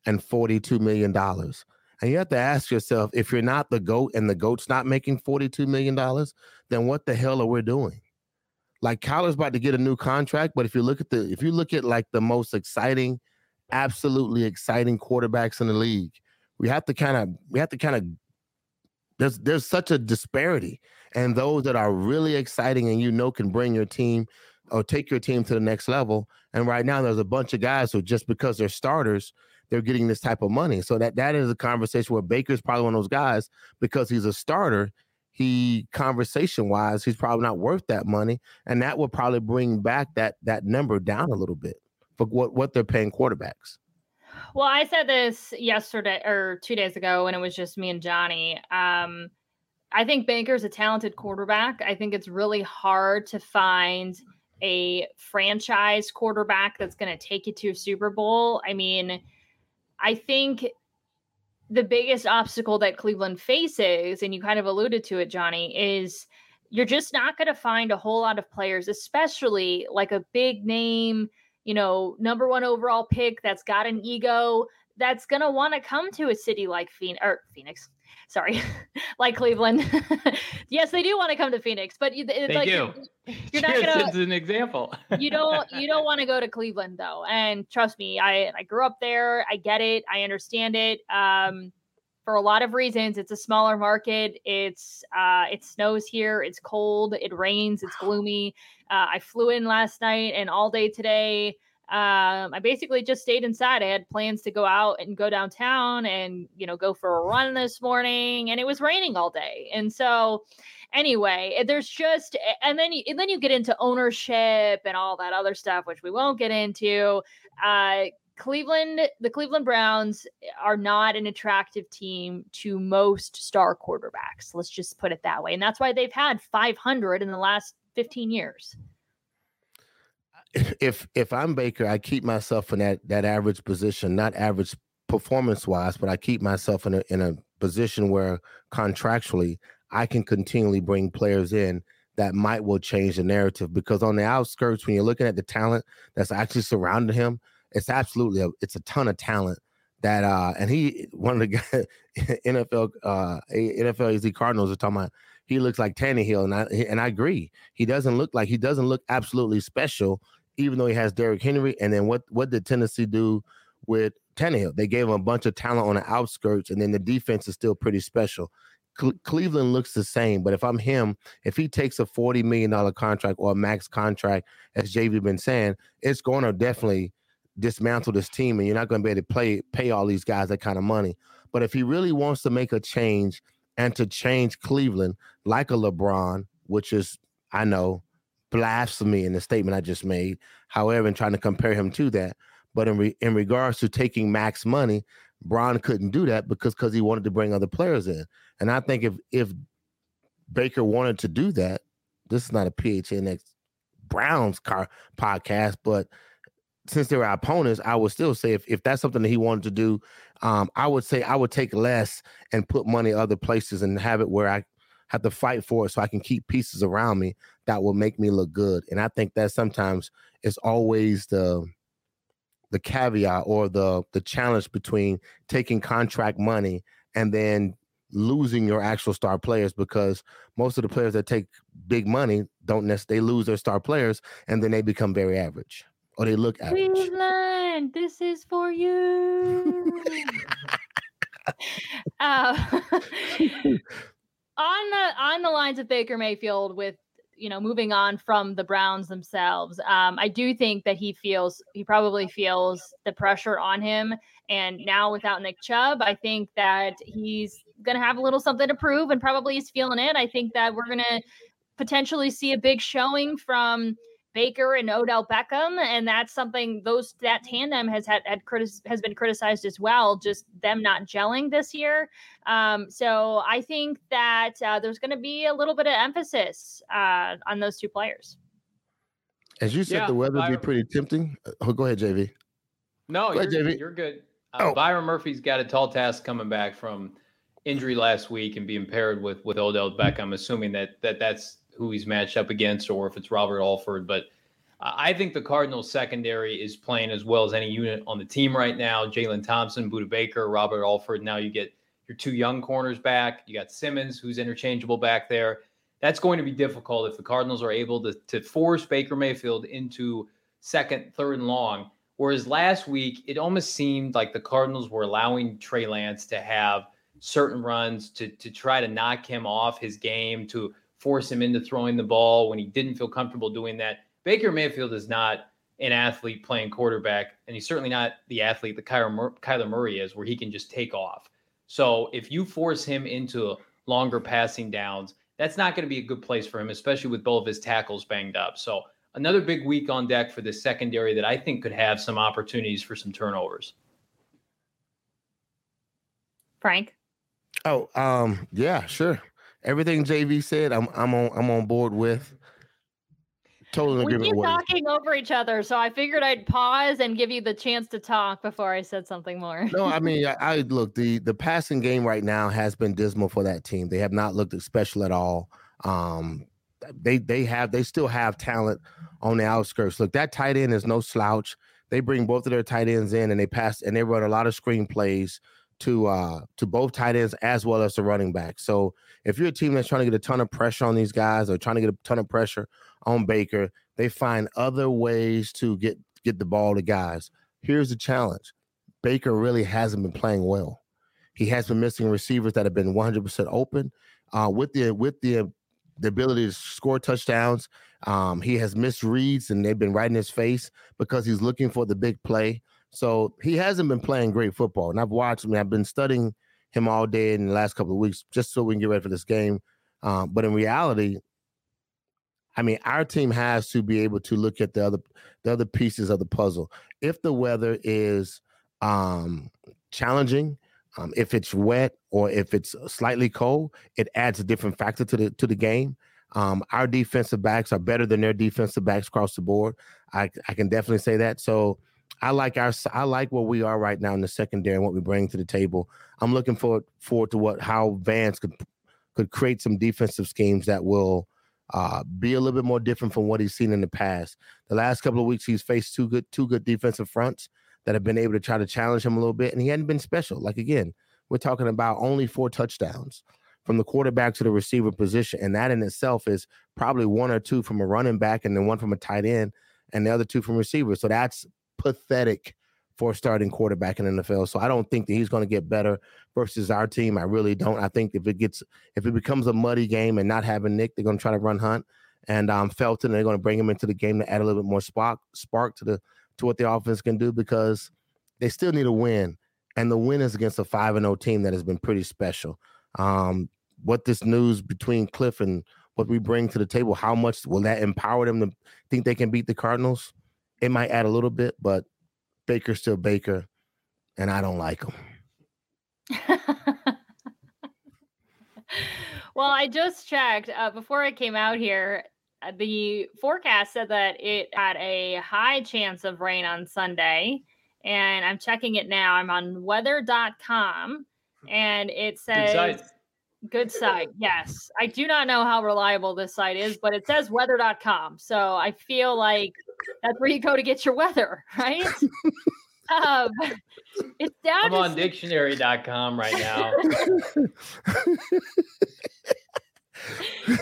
and 42 million dollars. And you have to ask yourself if you're not the GOAT and the GOAT's not making 42 million dollars, then what the hell are we doing? Like Kyler's about to get a new contract, but if you look at the if you look at like the most exciting, absolutely exciting quarterbacks in the league, we have to kind of we have to kind of there's there's such a disparity and those that are really exciting and you know can bring your team or take your team to the next level and right now there's a bunch of guys who just because they're starters they're getting this type of money so that that is a conversation where baker's probably one of those guys because he's a starter he conversation wise he's probably not worth that money and that will probably bring back that that number down a little bit for what what they're paying quarterbacks Well, I said this yesterday or two days ago when it was just me and Johnny. Um, I think Baker's a talented quarterback. I think it's really hard to find a franchise quarterback that's going to take you to a Super Bowl. I mean, I think the biggest obstacle that Cleveland faces, and you kind of alluded to it, Johnny, is you're just not going to find a whole lot of players, especially like a big name, you know, number one overall pick that's got an ego that's going to want to come to a city like Phoenix or Phoenix. Sorry, like Cleveland. yes, they do want to come to Phoenix, but you, it's They like do. you're not gonna- It's an example. you don't you don't want to go to Cleveland though. And trust me, I I grew up there. I get it. I understand it. Um for a lot of reasons, it's a smaller market. It's uh it snows here, it's cold, it rains, it's gloomy. Uh, I flew in last night and all day today. Um, I basically just stayed inside. I had plans to go out and go downtown and you know go for a run this morning, and it was raining all day. And so, anyway, there's just and then you, and then you get into ownership and all that other stuff, which we won't get into. Uh, Cleveland, the Cleveland Browns are not an attractive team to most star quarterbacks. Let's just put it that way, and that's why they've had 500 in the last 15 years. If if I'm Baker, I keep myself in that that average position, not average performance wise, but I keep myself in a in a position where contractually I can continually bring players in that might will change the narrative. Because on the outskirts, when you're looking at the talent that's actually surrounding him, it's absolutely a, it's a ton of talent that uh and he one of the guys NFL uh NFL AZ Cardinals are talking about he looks like Tannehill and I and I agree. He doesn't look like he doesn't look absolutely special even though he has Derrick Henry and then what what did Tennessee do with Tannehill they gave him a bunch of talent on the outskirts and then the defense is still pretty special Cle- Cleveland looks the same but if I'm him if he takes a 40 million dollar contract or a max contract as JV been saying it's going to definitely dismantle this team and you're not going to be able to play pay all these guys that kind of money. But if he really wants to make a change and to change Cleveland like a LeBron, which is I know blasphemy in the statement I just made. However, in trying to compare him to that, but in re, in regards to taking max money, Bron couldn't do that because because he wanted to bring other players in. And I think if if Baker wanted to do that, this is not a PHNX Browns car podcast, but since they're our opponents, I would still say if, if that's something that he wanted to do, um, I would say I would take less and put money other places and have it where I have to fight for it so I can keep pieces around me that will make me look good. And I think that sometimes it's always the the caveat or the the challenge between taking contract money and then losing your actual star players because most of the players that take big money don't necessarily they lose their star players and then they become very average or they look average. Cleveland, this is for you. uh, on the on the lines of Baker Mayfield, with you know moving on from the Browns themselves, um, I do think that he feels he probably feels the pressure on him. And now without Nick Chubb, I think that he's to have a little something to prove, and probably he's feeling it. I think that we're to potentially see a big showing from Baker and Odell Beckham, and that's something those that tandem has had, had critis- has been criticized as well. Just them not gelling this year. Um, so I think that uh, there's going to be a little bit of emphasis uh, on those two players. As you said, Yeah, the weather would be pretty tempting. Uh, go ahead, JV. No, Go you're, JV. you're good. Uh, Oh. Byron Murphy's got a tall task coming back from injury last week and being paired with with Odell Beckham. Assuming that that that's who he's matched up against, or if it's Robert Alford. But I think the Cardinals secondary is playing as well as any unit on the team right now. Jalen Thompson, Budda Baker, Robert Alford. Now you get your two young corners back. You got Simmons, who's interchangeable back there. That's going to be difficult if the Cardinals are able to, to force Baker Mayfield into second, third, and long. Whereas last week, it almost seemed like the Cardinals were allowing Trey Lance to have certain runs to, to try to knock him off his game, to force him into throwing the ball when he didn't feel comfortable doing that. Baker Mayfield is not an athlete playing quarterback, and he's certainly not the athlete that Kyler, Mur- Kyler Murray is, where he can just take off. So if you force him into longer passing downs, that's not going to be a good place for him, especially with both of his tackles banged up. So another big week on deck for the secondary that I think could have some opportunities for some turnovers. Frank. Oh, um, yeah, sure. Everything JV said, I'm I'm on I'm on board with. Totally We agree keep talking over each other, so I figured I'd pause and give you the chance to talk before I said something more. no, I mean, I, I look the the passing game right now has been dismal for that team. They have not looked special at all. Um, they they have they still have talent on the outskirts. Look, that tight end is no slouch. They bring both of their tight ends in and they pass and they run a lot of screen plays to uh to both tight ends as well as the running back. So if you're a team that's trying to get a ton of pressure on these guys or trying to get a ton of pressure on Baker, they find other ways to get get the ball to guys. Here's the challenge. Baker really hasn't been playing well. He has been missing receivers that have been 100% open. Uh, with the with the the ability to score touchdowns, um, he has missed reads and they've been right in his face because he's looking for the big play. So he hasn't been playing great football. And I've watched him. I've been studying him all day in the last couple of weeks just so we can get ready for this game. Um, but in reality, I mean, our team has to be able to look at the other the other pieces of the puzzle. If the weather is um, challenging, um, if it's wet or if it's slightly cold, it adds a different factor to the to the game. Um, our defensive backs are better than their defensive backs across the board. I, I can definitely say that. So I like our I like where we are right now in the secondary and what we bring to the table. I'm looking forward forward to what how Vance could could create some defensive schemes that will uh, be a little bit more different from what he's seen in the past. The last couple of weeks, he's faced two good two good defensive fronts that have been able to try to challenge him a little bit, and he hadn't been special. Like again, we're talking about only four touchdowns from the quarterback to the receiver position, and that in itself is probably one or two from a running back, and then one from a tight end, and the other two from receivers. So that's pathetic for starting quarterback in NFL. So I don't think that he's going to get better versus our team. I really don't. I think if it gets if it becomes a muddy game and not having Nick, they're going to try to run Hunt and um, Felton. They're going to bring him into the game to add a little bit more spark spark to the to what the offense can do because they still need a win, and the win is against a five and zero team that has been pretty special. Um, what this news between Kliff and what we bring to the table, how much will that empower them to think they can beat the Cardinals? It might add a little bit, but Baker's still Baker, and I don't like him. well, I just checked uh, before I came out here. uh, The forecast said that it had a high chance of rain on Sunday, and I'm checking it now. I'm on weather.com, and it says site. Good site. Yes, I do not know how reliable this site is, but it says weather.com. So I feel like that's where you go to get your weather, right? um, it's down I'm to on dictionary.com right now.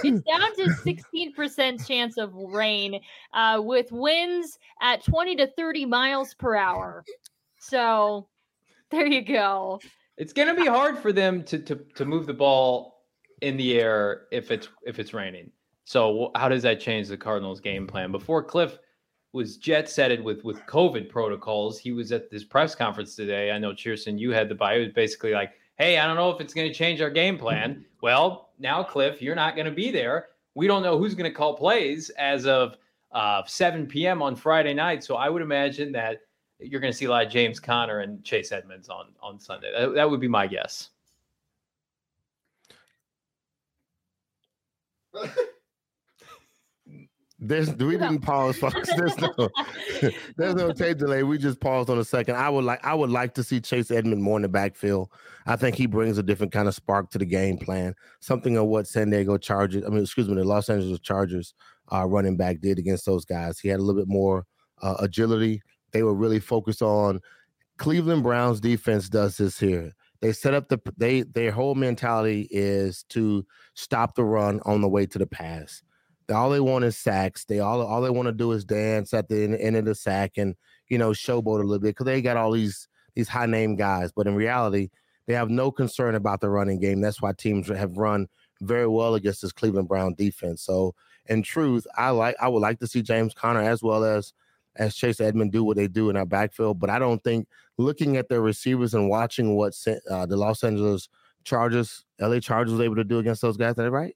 it's down to 16% chance of rain uh, with winds at 20 to 30 miles per hour. So there you go. It's going to be hard for them to, to to move the ball in the air if it's if it's raining. So how does that change the Cardinals' game plan? Before Kliff was jet setted with with COVID protocols, he was at this press conference today. I know Cheerson, you had the bio. It was basically like, "Hey, I don't know if it's going to change our game plan." Well, now Kliff, you're not going to be there. We don't know who's going to call plays as of uh, 7 p.m. on Friday night. So I would imagine that you're going to see a lot of James Conner and Chase Edmonds on on Sunday. That, that would be my guess. There's we didn't pause, folks. There's no there's no tape delay. We just paused on a second. I would like I would like to see Chase Edmond more in the backfield. I think he brings a different kind of spark to the game plan. Something of what San Diego Chargers, I mean, excuse me, the Los Angeles Chargers uh, running back did against those guys. He had a little bit more uh, agility. They were really focused on Cleveland Browns defense does this here. They set up the they their whole mentality is to stop the run on the way to the pass all they want is sacks. They all all they want to do is dance at the end, end of the sack and you know showboat a little bit because they got all these these high name guys. But in reality, they have no concern about the running game. That's why teams have run very well against this Cleveland Brown defense. So in truth, I like I would like to see James Conner as well as as Chase Edmond do what they do in our backfield. But I don't think looking at their receivers and watching what uh, the Los Angeles Chargers, LA Chargers was able to do against those guys, is that right?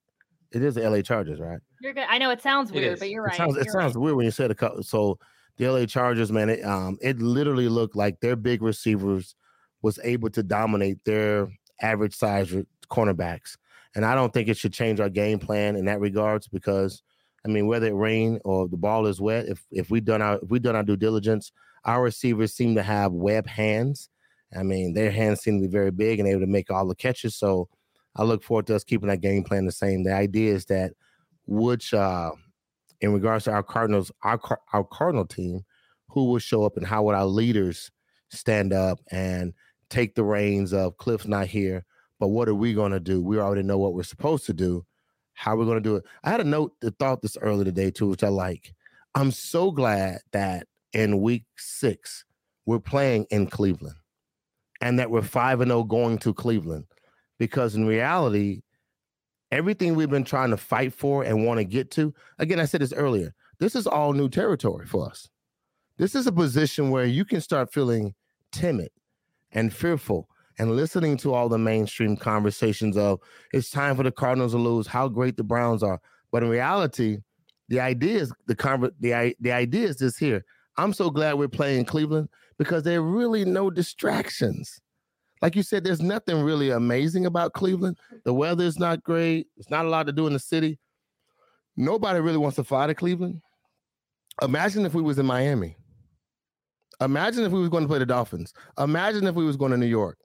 It is the LA Chargers, right? You're good. I know it sounds weird, it but you're right. It sounds, it sounds right. weird when you said a so the LA Chargers, man, it um it literally looked like their big receivers was able to dominate their average size cornerbacks. And I don't think it should change our game plan in that regards because I mean whether it rain or the ball is wet, if if we done our if we done our due diligence, our receivers seem to have web hands. I mean, their hands seem to be very big and able to make all the catches. So I look forward to us keeping that game plan the same. The idea is that which, uh, in regards to our Cardinals, our our Cardinal team, who will show up and how would our leaders stand up and take the reins of Kliff's not here, but what are we going to do? We already know what we're supposed to do. How we're we going to do it? I had a note that thought this earlier today too, which I like. I'm so glad that in week six we're playing in Cleveland, and that we're five and zero oh going to Cleveland because in reality, everything we've been trying to fight for and want to get to, again, I said this earlier, this is all new territory for us. This is a position where you can start feeling timid and fearful and listening to all the mainstream conversations of it's time for the Cardinals to lose, how great the Browns are. But in reality, the idea is the conver- the, the idea is this here. I'm so glad we're playing Cleveland because there are really no distractions like you said, there's nothing really amazing about Cleveland. The weather is not great. It's not a lot to do in the city. Nobody really wants to fly to Cleveland. Imagine if we was in Miami. Imagine if we was going to play the Dolphins. Imagine if we was going to New York.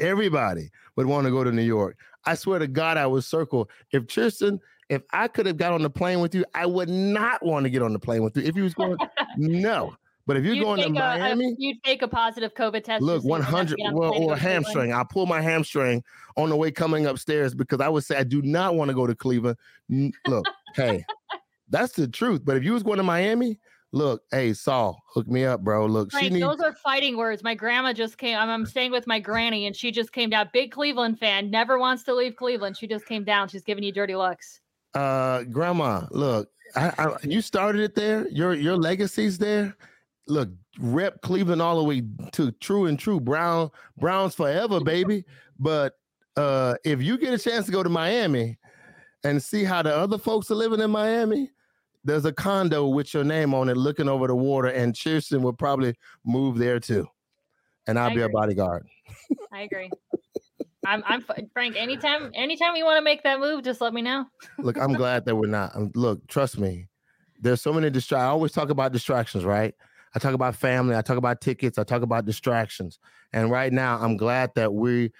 Everybody would want to go to New York. I swear to God, I would circle. If Tristan, if I could have got on the plane with you, I would not want to get on the plane with you. If you was going, no. But if you're you'd going to Miami, a, you'd take a positive COVID test. Look, 100 well, or a hamstring. I'll pull my hamstring on the way coming upstairs because I would say I do not want to go to Cleveland. Look, hey, that's the truth. But if you was going to Miami, look, hey, Saul, hook me up, bro. Look, Frank, needs- those are fighting words. My grandma just came. I'm, I'm staying with my granny, and she just came down. Big Cleveland fan, never wants to leave Cleveland. She just came down. She's giving you dirty looks. Uh, grandma, look, I, I, you started it there. Your your legacy's there look, rep Cleveland all the way to true and true. Brown Browns forever, baby. But uh, if you get a chance to go to Miami and see how the other folks are living in Miami, there's a condo with your name on it looking over the water, and Cheerson will probably move there too. And I'll be a bodyguard. I agree. I'm, I'm Frank. Anytime, anytime you want to make that move, just let me know. look, I'm glad that we're not. Um, look, trust me. There's so many distractions. I always talk about distractions, right? I talk about family, I talk about tickets, I talk about distractions. And right now, I'm glad that we,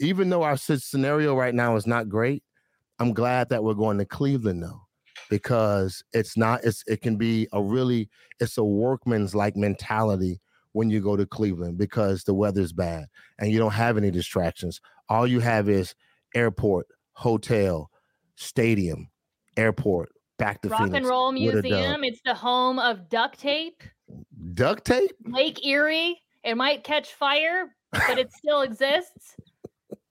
even though our scenario right now is not great, I'm glad that we're going to Cleveland though, because it's not, it's it can be a really, it's a workman's like mentality when you go to Cleveland because the weather's bad and you don't have any distractions. All you have is airport, hotel, stadium, airport, back to Rock Phoenix. and Roll Museum. It's the home of duct tape. Duct tape? Lake Erie. It might catch fire, but it still exists.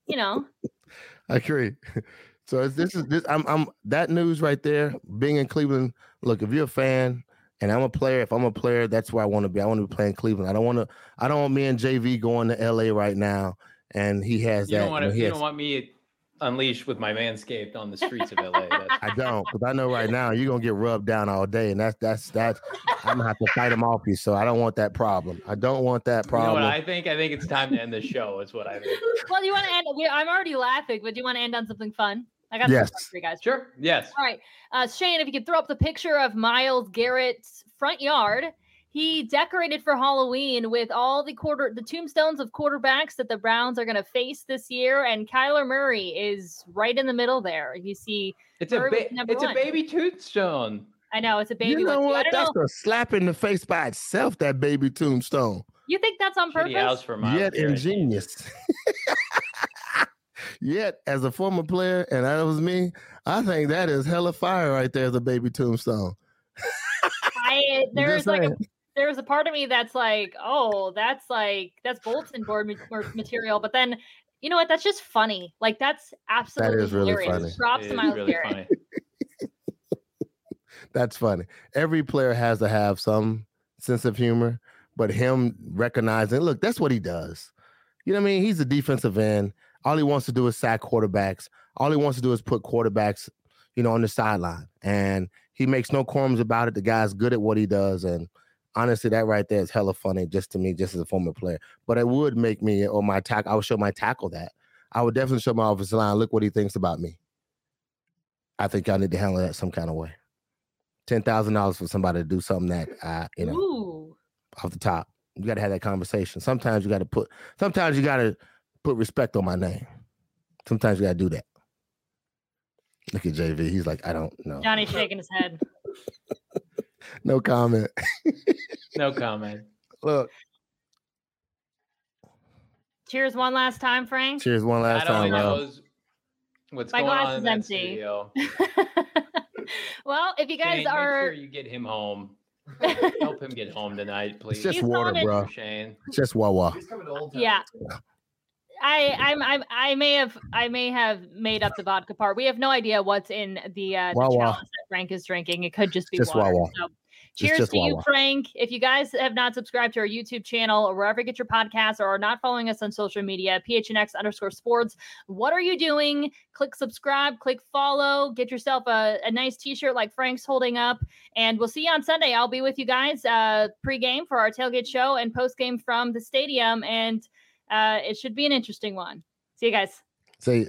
You know. I agree. So this is this. I'm I'm that news right there. Being in Cleveland. Look, if you're a fan and I'm a player, if I'm a player, that's where I want to be. I want to be playing Cleveland. I don't want to. I don't want me and JV going to LA right now, and he has you that. Don't want to, you, you don't want me unleashed with my manscaped on the streets of LA. I don't, because I know right now you're gonna get rubbed down all day, and that's that's that's I'm gonna have to fight them off you. So I don't want that problem. I don't want that problem. You know what I think? I think it's time to end the show. Is what I think. Well, you want to end? I'm already laughing, but do you want to end on something fun? I got Yes. some for you guys. Sure. Yes. All right. Uh, Shane, if you could throw up the picture of Myles Garrett's front yard. He decorated for Halloween with all the quarter the tombstones of quarterbacks that the Browns are going to face this year, and Kyler Murray is right in the middle there. You see, It's a ba- it's one. a baby tombstone. I know it's a baby. you know one. I what? don't That's know. a slap in the face by itself. That baby tombstone. You think that's on Shitty house purpose? for Myles Yet Garrett. ingenious. Yet, as a former player, and that was me, I think that is hella fire right there as a baby tombstone. I there's like a, there's a part of me that's like, oh, that's like that's bulletin board ma- ma- material, but then. You know what? That's just funny. Like that's absolutely is really hilarious. funny. Props It to Myles really Garrett. funny. That's funny. Every player has to have some sense of humor, but him recognizing, look, that's what he does. You know what I mean? He's a defensive end. All he wants to do is sack quarterbacks. All he wants to do is put quarterbacks, you know, on the sideline. And he makes no qualms about it. The guy's good at what he does. And honestly, that right there is hella funny just to me, just as a former player. But it would make me or my tackle, I would show my tackle that. I would definitely show my offensive line, look what he thinks about me. I think y'all need to handle that some kind of way. Ten thousand dollars for somebody to do something that uh, you know Ooh. off the top. You got to have that conversation. Sometimes you got to put. Sometimes you got to put respect on my name. Sometimes you got to do that. Look at JV. He's like, I don't know. Johnny's shaking his head. No comment. No comment. Look, Cheers one last time, Frank. cheers one last That only time, bro. knows what's My going glass on is in that empty. well, if you guys Shane, are make sure you get him home. Help him get home tonight, please. It's just He's water, bro. Shane. It's just Wawa. yeah. I I'm, I'm I may have I may have made up the vodka part. We have no idea what's in the uh the chalice that Frank is drinking. It could just be Just water. Wawa. So cheers just to you, Wawa. Frank. If you guys have not subscribed to our YouTube channel or wherever you get your podcasts or are not following us on social media, PHNX underscore sports, what are you doing? Click subscribe, click follow, get yourself a, a nice t-shirt like Frank's holding up. And we'll see you on Sunday. I'll be with you guys uh pregame for our tailgate show and postgame from the stadium. And uh it should be an interesting one. See you guys. Say